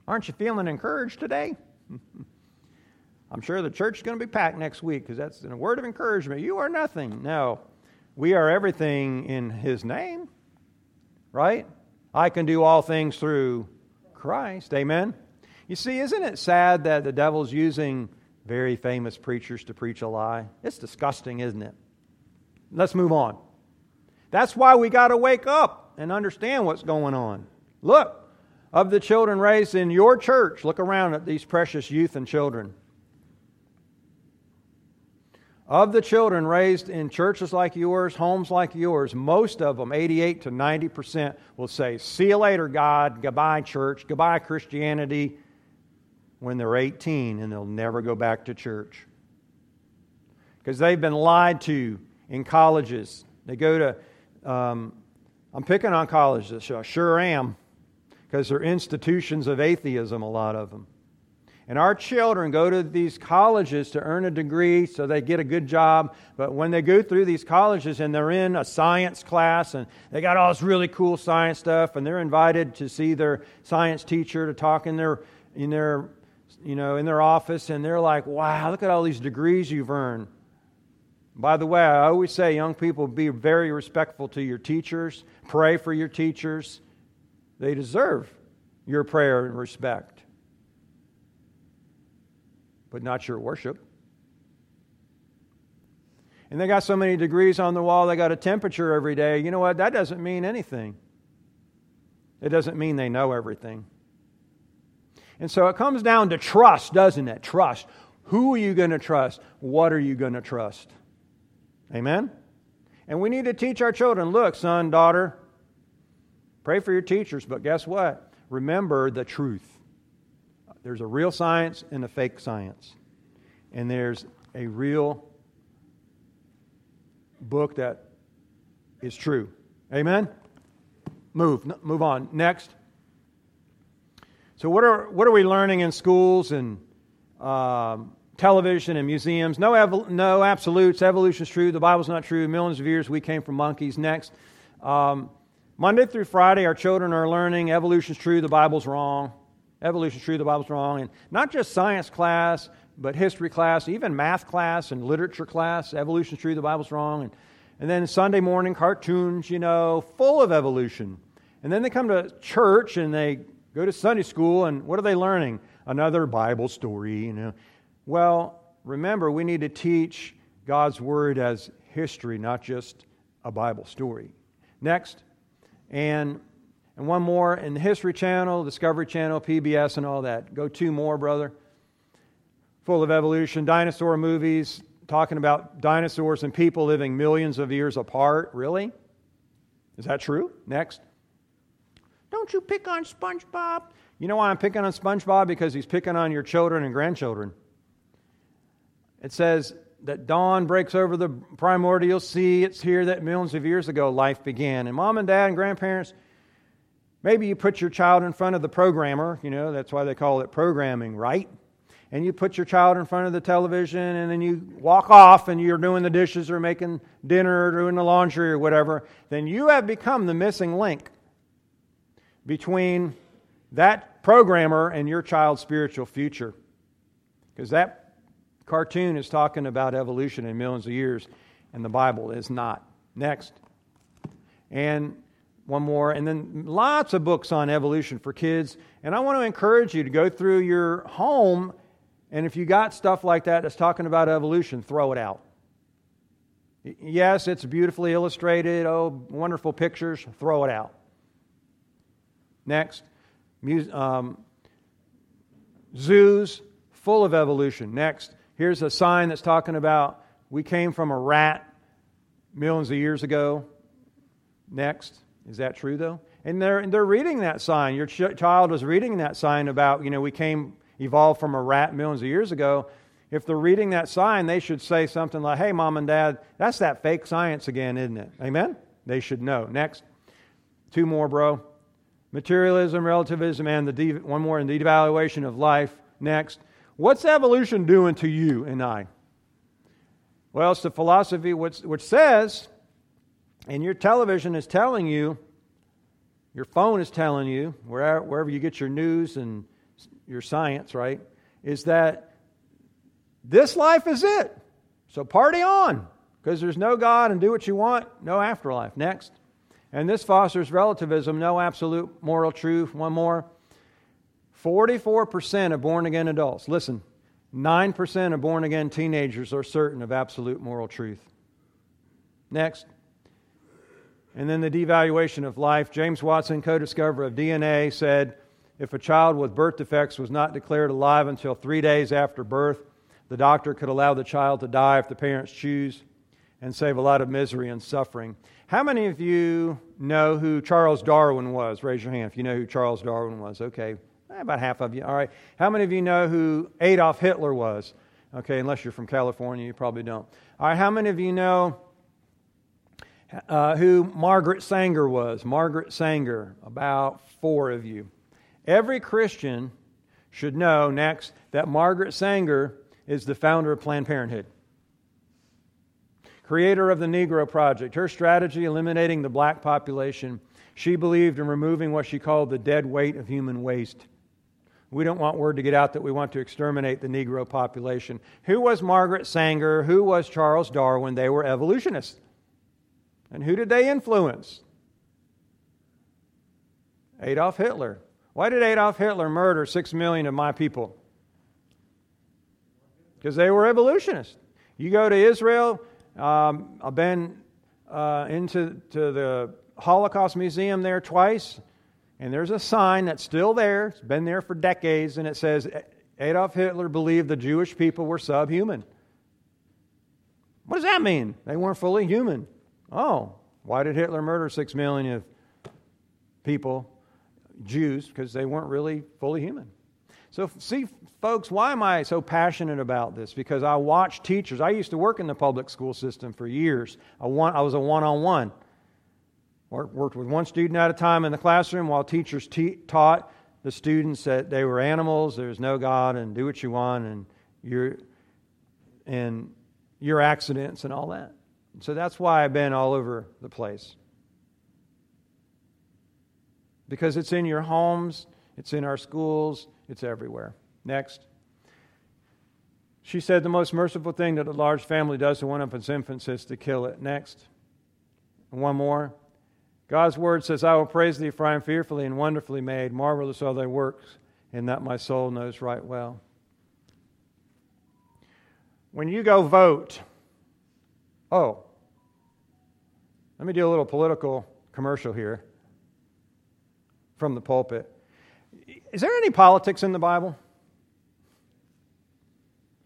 Aren't you feeling encouraged today? [laughs] I'm sure the church is going to be packed next week because that's a word of encouragement. You are nothing. No, we are everything in His name, right? I can do all things through Christ. Amen. You see, isn't it sad that the devil's using very famous preachers to preach a lie? It's disgusting, isn't it? Let's move on. That's why we got to wake up and understand what's going on. Look, of the children raised in your church, look around at these precious youth and children. Of the children raised in churches like yours, homes like yours, most of them, 88 to 90%, will say, See you later, God, goodbye, church, goodbye, Christianity, when they're 18 and they'll never go back to church. Because they've been lied to in colleges. They go to um, I'm picking on colleges, I sure am, because they're institutions of atheism, a lot of them. And our children go to these colleges to earn a degree so they get a good job. But when they go through these colleges and they're in a science class and they got all this really cool science stuff and they're invited to see their science teacher to talk in their, in their, you know, in their office and they're like, wow, look at all these degrees you've earned. By the way, I always say, young people, be very respectful to your teachers, pray for your teachers. They deserve your prayer and respect. But not your worship. And they got so many degrees on the wall, they got a temperature every day. You know what? That doesn't mean anything. It doesn't mean they know everything. And so it comes down to trust, doesn't it? Trust. Who are you going to trust? What are you going to trust? Amen? And we need to teach our children look, son, daughter, pray for your teachers, but guess what? Remember the truth. There's a real science and a fake science. And there's a real book that is true. Amen? Move, move on. Next. So, what are, what are we learning in schools and um, television and museums? No, ev- no absolutes. Evolution's true. The Bible's not true. Millions of years we came from monkeys. Next. Um, Monday through Friday, our children are learning evolution's true, the Bible's wrong. Evolution's true, the Bible's wrong. And not just science class, but history class, even math class and literature class. Evolution's true, the Bible's wrong. And, and then Sunday morning cartoons, you know, full of evolution. And then they come to church and they go to Sunday school, and what are they learning? Another Bible story, you know. Well, remember, we need to teach God's Word as history, not just a Bible story. Next, and, and one more in the History Channel, Discovery Channel, PBS, and all that. Go two more, brother. Full of evolution, dinosaur movies, talking about dinosaurs and people living millions of years apart. Really? Is that true? Next. Don't you pick on SpongeBob? You know why I'm picking on SpongeBob? Because he's picking on your children and grandchildren. It says that dawn breaks over the primordial sea. It's here that millions of years ago life began. And mom and dad and grandparents, maybe you put your child in front of the programmer, you know, that's why they call it programming, right? And you put your child in front of the television and then you walk off and you're doing the dishes or making dinner or doing the laundry or whatever, then you have become the missing link between that programmer and your child's spiritual future. Because that cartoon is talking about evolution in millions of years, and the Bible is not. Next. And one more, and then lots of books on evolution for kids. And I want to encourage you to go through your home, and if you got stuff like that that's talking about evolution, throw it out. Yes, it's beautifully illustrated, oh, wonderful pictures, throw it out. Next, um, zoos full of evolution. Next, here's a sign that's talking about we came from a rat millions of years ago. Next, is that true though? And they're, and they're reading that sign. Your ch- child is reading that sign about, you know, we came, evolved from a rat millions of years ago. If they're reading that sign, they should say something like, hey, mom and dad, that's that fake science again, isn't it? Amen? They should know. Next. Two more, bro. Materialism, relativism, and the de- one more in the devaluation of life. Next. What's evolution doing to you and I? Well, it's the philosophy which, which says, and your television is telling you, your phone is telling you, wherever, wherever you get your news and your science, right, is that this life is it. So party on, because there's no God and do what you want, no afterlife. Next. And this fosters relativism, no absolute moral truth. One more. 44% of born again adults, listen, 9% of born again teenagers are certain of absolute moral truth. Next. And then the devaluation of life. James Watson, co discoverer of DNA, said if a child with birth defects was not declared alive until three days after birth, the doctor could allow the child to die if the parents choose and save a lot of misery and suffering. How many of you know who Charles Darwin was? Raise your hand if you know who Charles Darwin was. Okay, eh, about half of you. All right. How many of you know who Adolf Hitler was? Okay, unless you're from California, you probably don't. All right, how many of you know uh, who Margaret Sanger was? Margaret Sanger, about four of you. Every Christian should know next that Margaret Sanger is the founder of Planned Parenthood creator of the Negro Project. Her strategy, eliminating the black population, she believed in removing what she called the dead weight of human waste. We don't want word to get out that we want to exterminate the Negro population. Who was Margaret Sanger? Who was Charles Darwin? They were evolutionists. And who did they influence? Adolf Hitler. Why did Adolf Hitler murder six million of my people? because they were evolutionists. You go to Israel, um, I've been uh, into to the Holocaust Museum there twice, and there's a sign that's still there. It's been there for decades, and it says Adolf Hitler believed the Jewish people were subhuman. What does that mean? They weren't fully human. Oh, why did Hitler murder six million of people, Jews? Because they weren't really fully human. So, see, folks, why am I so passionate about this? Because I watch teachers. I used to work in the public school system for years. I, want, I was a one on one. Worked with one student at a time in the classroom while teachers te- taught the students that they were animals, there's no God, and do what you want, and your, and your accidents and all that. So that's why I've been all over the place. Because it's in your homes, it's in our schools, it's everywhere. Next. She said the most merciful thing that a large family does to one of its infants is to kill it. Next. And one more. God's word says, I will praise thee, for I am fearfully and wonderfully made. Marvelous are thy works, and that my soul knows right well. When you go vote, oh, let me do a little political commercial here from the pulpit. Is there any politics in the Bible?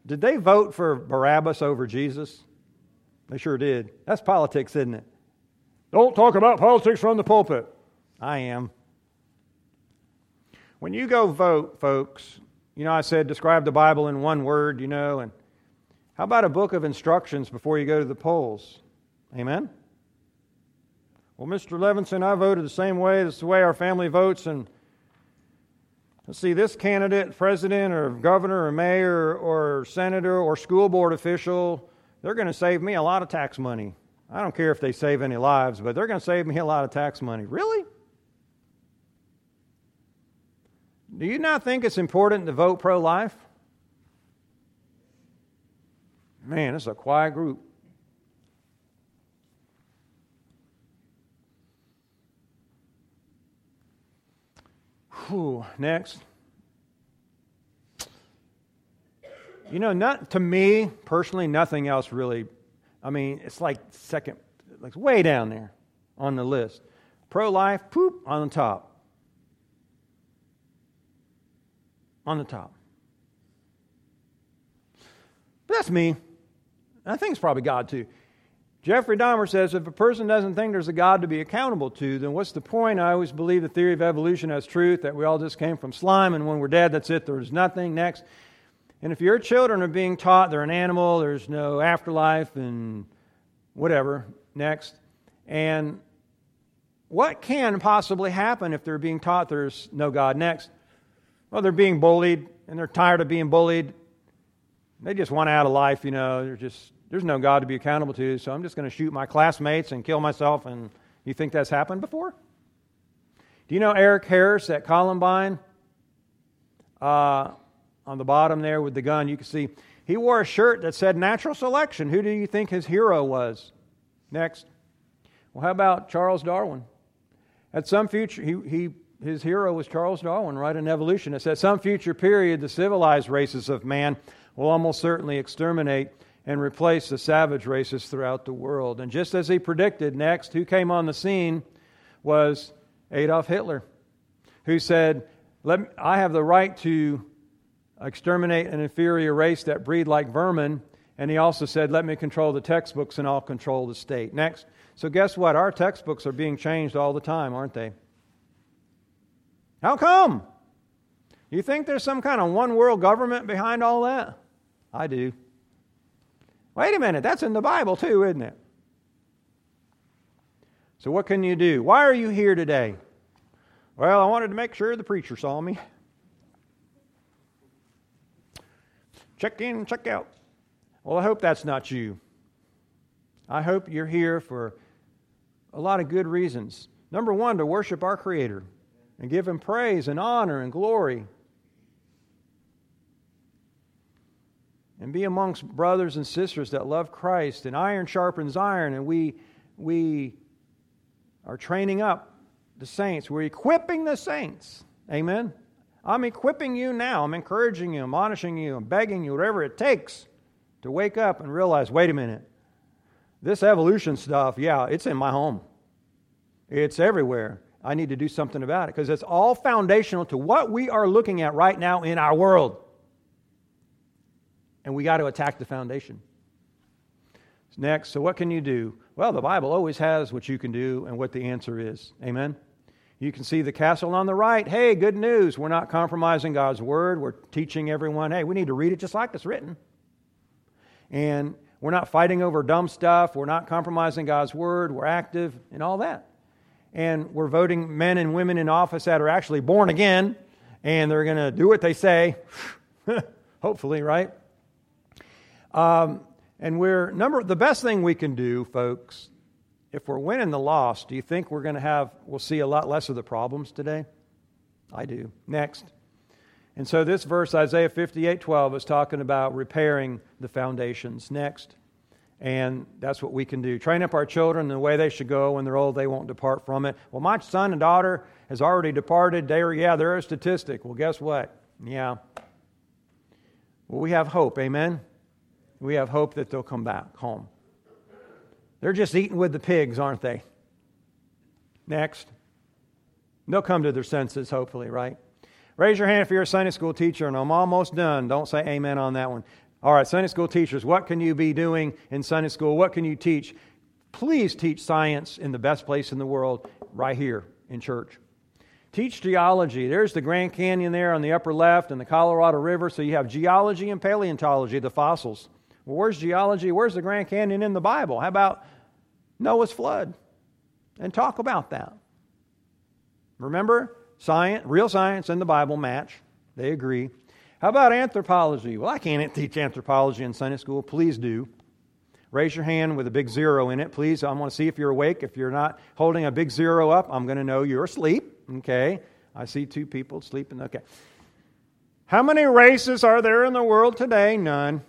Did they vote for Barabbas over Jesus? They sure did. That's politics, isn't it? Don't talk about politics from the pulpit. I am. When you go vote, folks, you know, I said describe the Bible in one word, you know, and how about a book of instructions before you go to the polls? Amen? Well, Mr. Levinson, I voted the same way. This is the way our family votes, and Let's see, this candidate, president or governor or mayor or senator or school board official, they're going to save me a lot of tax money. I don't care if they save any lives, but they're going to save me a lot of tax money. Really? Do you not think it's important to vote pro life? Man, it's a quiet group. Whew, next. You know, not to me personally, nothing else really. I mean, it's like second, like way down there on the list. Pro life, poop on the top. On the top. But that's me. I think it's probably God too. Jeffrey Dahmer says if a person doesn't think there's a God to be accountable to, then what's the point? I always believe the theory of evolution has truth, that we all just came from slime, and when we're dead, that's it, there's nothing. Next. And if your children are being taught they're an animal, there's no afterlife, and whatever, next. And what can possibly happen if they're being taught there's no God? Next. Well, they're being bullied, and they're tired of being bullied. They just want out of life, you know, they're just there's no God to be accountable to, so I'm just going to shoot my classmates and kill myself. And you think that's happened before? Do you know Eric Harris at Columbine? Uh, on the bottom there with the gun, you can see he wore a shirt that said natural selection. Who do you think his hero was? Next. Well, how about Charles Darwin? At some future, he, he, his hero was Charles Darwin, right An evolutionist. At some future period, the civilized races of man will almost certainly exterminate and replace the savage races throughout the world. And just as he predicted, next, who came on the scene was Adolf Hitler, who said, Let me, I have the right to exterminate an inferior race that breed like vermin. And he also said, Let me control the textbooks and I'll control the state. Next. So, guess what? Our textbooks are being changed all the time, aren't they? How come? You think there's some kind of one world government behind all that? I do. Wait a minute, that's in the Bible too, isn't it? So, what can you do? Why are you here today? Well, I wanted to make sure the preacher saw me. Check in, check out. Well, I hope that's not you. I hope you're here for a lot of good reasons. Number one, to worship our Creator and give Him praise and honor and glory. And be amongst brothers and sisters that love Christ. And iron sharpens iron, and we, we are training up the saints. We're equipping the saints. Amen. I'm equipping you now. I'm encouraging you, admonishing you, I'm begging you, whatever it takes. to wake up and realize wait a minute, this evolution stuff, yeah, it's in my home, it's everywhere. I need to do something about it because it's all foundational to what we are looking at right now in our world. And we got to attack the foundation. Next, so what can you do? Well, the Bible always has what you can do and what the answer is. Amen? You can see the castle on the right. Hey, good news. We're not compromising God's word. We're teaching everyone, hey, we need to read it just like it's written. And we're not fighting over dumb stuff. We're not compromising God's word. We're active and all that. And we're voting men and women in office that are actually born again and they're going to do what they say. [laughs] Hopefully, right? Um, and we're number the best thing we can do, folks, if we're winning the loss, do you think we're going to have we'll see a lot less of the problems today? I do. Next. And so this verse, Isaiah 58 12, is talking about repairing the foundations. Next. And that's what we can do. Train up our children the way they should go. When they're old, they won't depart from it. Well, my son and daughter has already departed. They are, yeah, they're a statistic. Well, guess what? Yeah. Well, we have hope. Amen? We have hope that they'll come back home. They're just eating with the pigs, aren't they? Next. They'll come to their senses, hopefully, right? Raise your hand if you're a Sunday school teacher, and I'm almost done. Don't say amen on that one. All right, Sunday school teachers, what can you be doing in Sunday school? What can you teach? Please teach science in the best place in the world, right here in church. Teach geology. There's the Grand Canyon there on the upper left and the Colorado River. So you have geology and paleontology, the fossils. Well, where's geology? Where's the Grand Canyon in the Bible? How about Noah's flood? And talk about that. Remember, science, real science and the Bible match. They agree. How about anthropology? Well, I can't [laughs] teach anthropology in Sunday school. Please do. Raise your hand with a big zero in it, please. I want to see if you're awake. If you're not holding a big zero up, I'm going to know you're asleep. Okay. I see two people sleeping. Okay. How many races are there in the world today? None.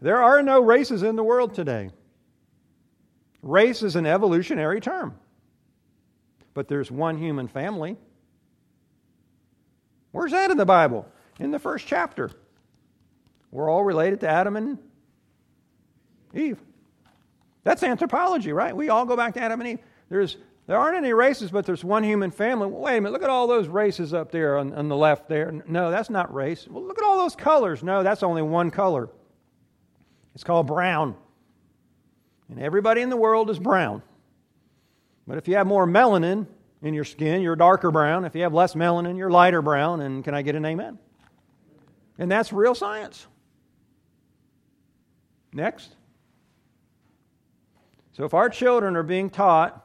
There are no races in the world today. Race is an evolutionary term. But there's one human family. Where's that in the Bible? in the first chapter. We're all related to Adam and Eve. That's anthropology, right? We all go back to Adam and Eve. There's, there aren't any races, but there's one human family. Well, wait a minute, look at all those races up there on, on the left there. No, that's not race. Well, look at all those colors. No, that's only one color. It's called brown. And everybody in the world is brown. But if you have more melanin in your skin, you're darker brown. If you have less melanin, you're lighter brown. And can I get an amen? And that's real science. Next. So if our children are being taught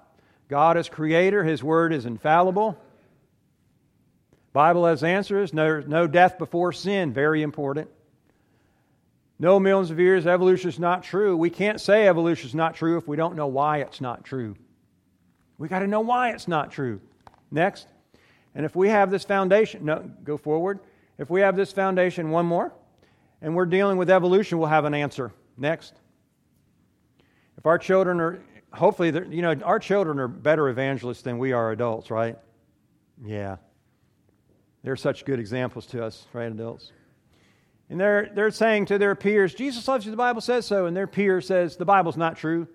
God is creator, his word is infallible, Bible has answers, no, no death before sin, very important. No millions of years, evolution is not true. We can't say evolution is not true if we don't know why it's not true. We got to know why it's not true. Next. And if we have this foundation, no, go forward. If we have this foundation, one more, and we're dealing with evolution, we'll have an answer. Next. If our children are, hopefully, you know, our children are better evangelists than we are adults, right? Yeah. They're such good examples to us, right, adults? And they're, they're saying to their peers, Jesus loves you, the Bible says so. And their peer says, the Bible's not true.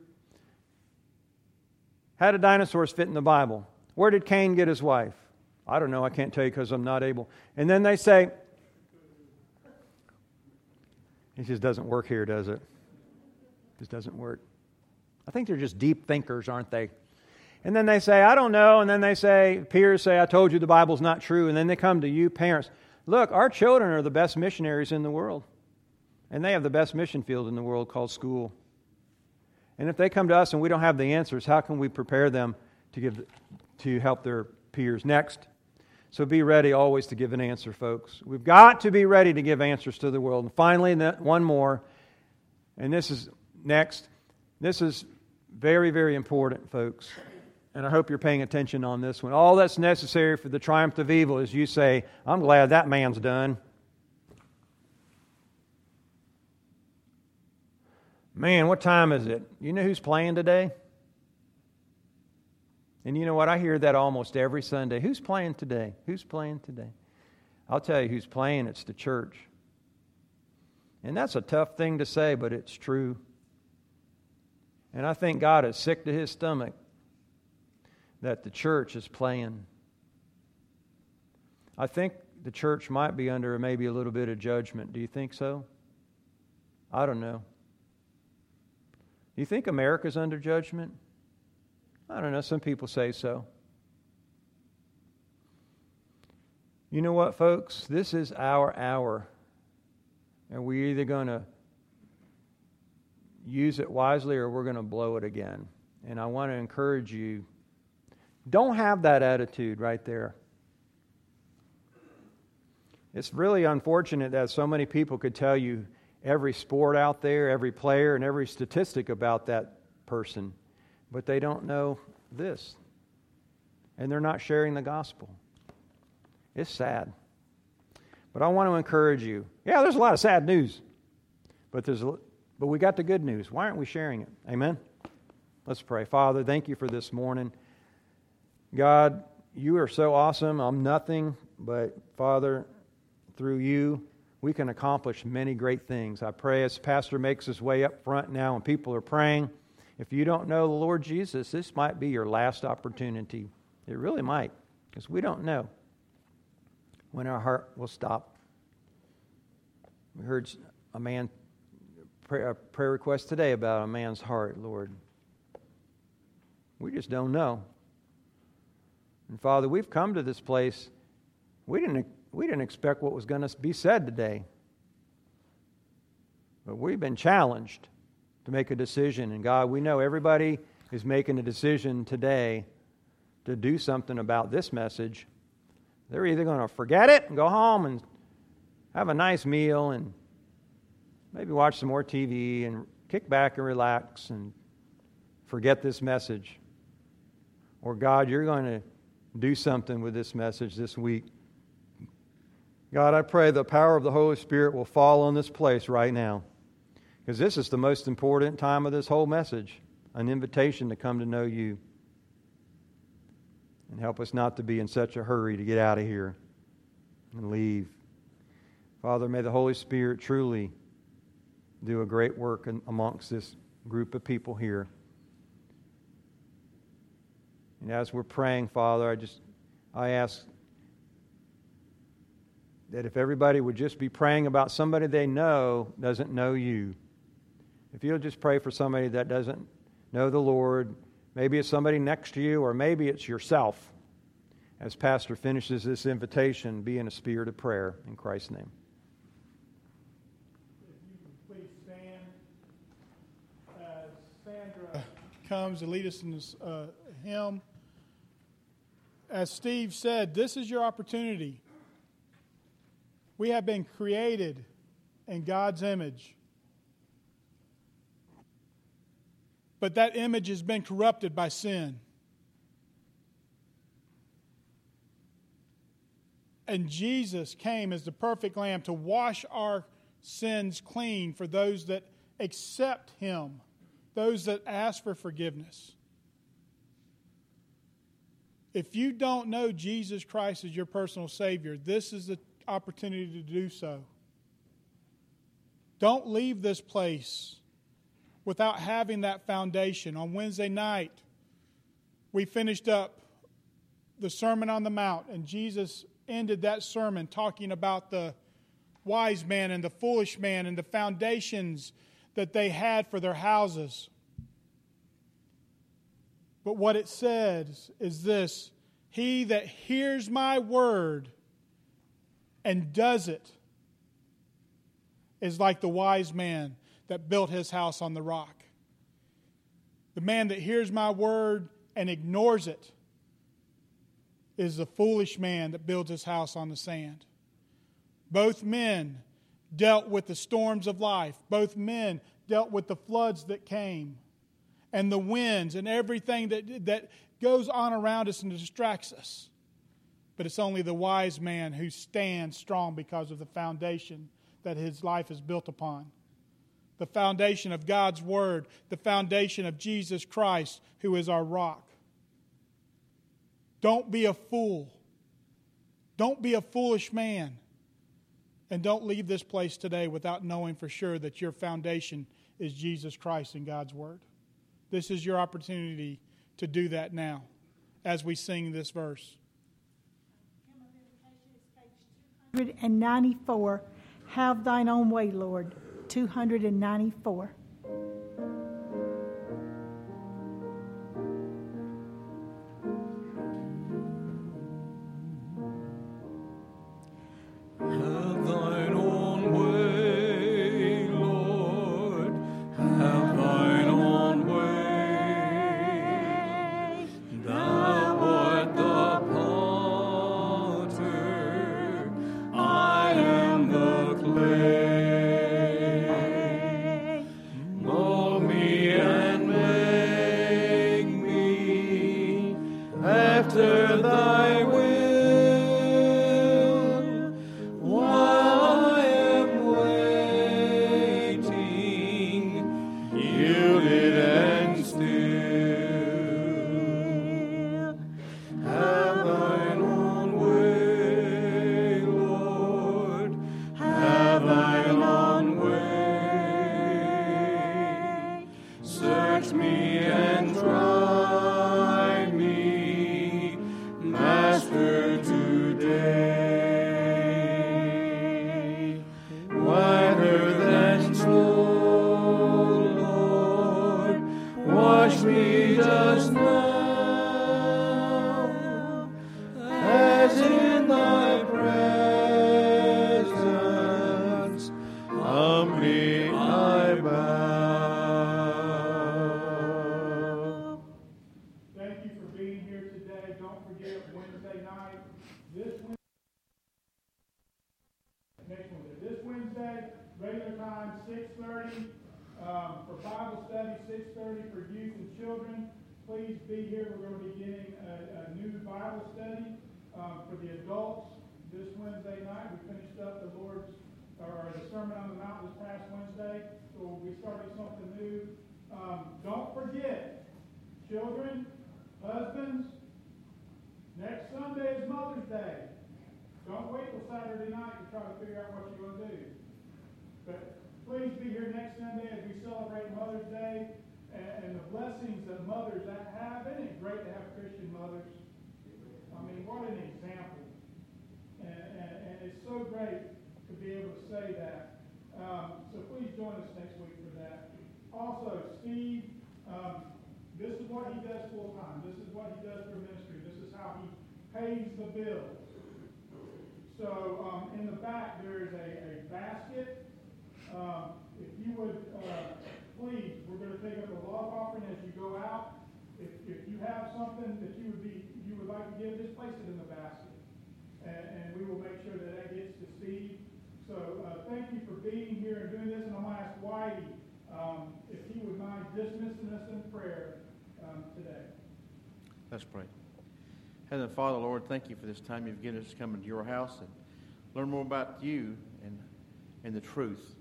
How did dinosaurs fit in the Bible? Where did Cain get his wife? I don't know. I can't tell you because I'm not able. And then they say, it just doesn't work here, does it? Just doesn't work. I think they're just deep thinkers, aren't they? And then they say, I don't know. And then they say, peers say, I told you the Bible's not true. And then they come to you, parents. Look, our children are the best missionaries in the world. And they have the best mission field in the world called school. And if they come to us and we don't have the answers, how can we prepare them to, give, to help their peers? Next. So be ready always to give an answer, folks. We've got to be ready to give answers to the world. And finally, one more, and this is next. This is very, very important, folks. And I hope you're paying attention on this one. All that's necessary for the triumph of evil is you say, I'm glad that man's done. Man, what time is it? You know who's playing today? And you know what? I hear that almost every Sunday. Who's playing today? Who's playing today? I'll tell you who's playing. It's the church. And that's a tough thing to say, but it's true. And I think God is sick to his stomach that the church is playing. I think the church might be under maybe a little bit of judgment. Do you think so? I don't know. Do you think America's under judgment? I don't know. Some people say so. You know what, folks? This is our hour. And we're either going to use it wisely or we're going to blow it again. And I want to encourage you don't have that attitude right there. It's really unfortunate that so many people could tell you every sport out there, every player, and every statistic about that person, but they don't know this. And they're not sharing the gospel. It's sad. But I want to encourage you. Yeah, there's a lot of sad news. But there's a, but we got the good news. Why aren't we sharing it? Amen. Let's pray. Father, thank you for this morning. God, you are so awesome. I'm nothing, but Father, through you, we can accomplish many great things. I pray as Pastor makes his way up front now and people are praying, if you don't know the Lord Jesus, this might be your last opportunity. It really might, because we don't know when our heart will stop. We heard a man a prayer request today about a man's heart, Lord. We just don't know. And Father, we've come to this place. We didn't, we didn't expect what was going to be said today. But we've been challenged to make a decision. And God, we know everybody is making a decision today to do something about this message. They're either going to forget it and go home and have a nice meal and maybe watch some more TV and kick back and relax and forget this message. Or, God, you're going to do something with this message this week. God, I pray the power of the Holy Spirit will fall on this place right now. Because this is the most important time of this whole message an invitation to come to know you. And help us not to be in such a hurry to get out of here and leave. Father, may the Holy Spirit truly do a great work amongst this group of people here. And as we're praying, Father, I just I ask that if everybody would just be praying about somebody they know doesn't know you. If you'll just pray for somebody that doesn't know the Lord, maybe it's somebody next to you, or maybe it's yourself. As Pastor finishes this invitation, be in a spirit of prayer in Christ's name. Comes to lead us in this uh, hymn as Steve said, this is your opportunity. We have been created in God's image. But that image has been corrupted by sin. And Jesus came as the perfect lamb to wash our sins clean for those that accept him, those that ask for forgiveness. If you don't know Jesus Christ as your personal Savior, this is the opportunity to do so. Don't leave this place without having that foundation. On Wednesday night, we finished up the Sermon on the Mount, and Jesus ended that sermon talking about the wise man and the foolish man and the foundations that they had for their houses. But what it says is this He that hears my word and does it is like the wise man that built his house on the rock. The man that hears my word and ignores it is the foolish man that builds his house on the sand. Both men dealt with the storms of life, both men dealt with the floods that came and the winds and everything that, that goes on around us and distracts us. But it's only the wise man who stands strong because of the foundation that his life is built upon. The foundation of God's Word, the foundation of Jesus Christ, who is our rock. Don't be a fool. Don't be a foolish man. And don't leave this place today without knowing for sure that your foundation is Jesus Christ and God's Word. This is your opportunity to do that now as we sing this verse. 294. Have thine own way, Lord. 294. Wash me just now, new Bible study, um, for the adults this Wednesday night. We finished up the Lord's, or the Sermon on the Mount this past Wednesday, so we'll be starting something new. Um, don't forget, children, husbands, next Sunday is Mother's Day. Don't wait till Saturday night to try to figure out what you're going to do. But please be here next Sunday as we celebrate Mother's Day and, and the blessings that mothers have. Isn't it great to have Christian mothers? Mean, what an example. And, and, and it's so great to be able to say that. Um, so please join us next week for that. Also, Steve, um, this is what he does full time. This is what he does for ministry. This is how he pays the bills. So um, in the back there is a, a basket. Um, if you would uh, please, we're going to take up a love offering as you go out. If, if you have something that you would be would like to give, just place it in the basket, and, and we will make sure that that gets to Steve. So uh, thank you for being here and doing this. And I'm going to ask Whitey um, if he would mind dismissing us in prayer um, today. Let's pray. Heavenly Father, Lord, thank you for this time you've given us to come into your house and learn more about you and, and the truth.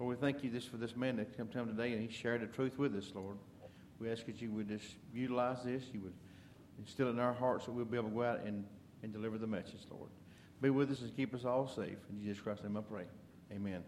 Lord, we thank you just for this man that come to him today and he shared the truth with us, Lord. We ask that you would just utilize this, you would instill in our hearts that we'll be able to go out and, and deliver the message, Lord. Be with us and keep us all safe. In Jesus Christ's name I pray. Amen.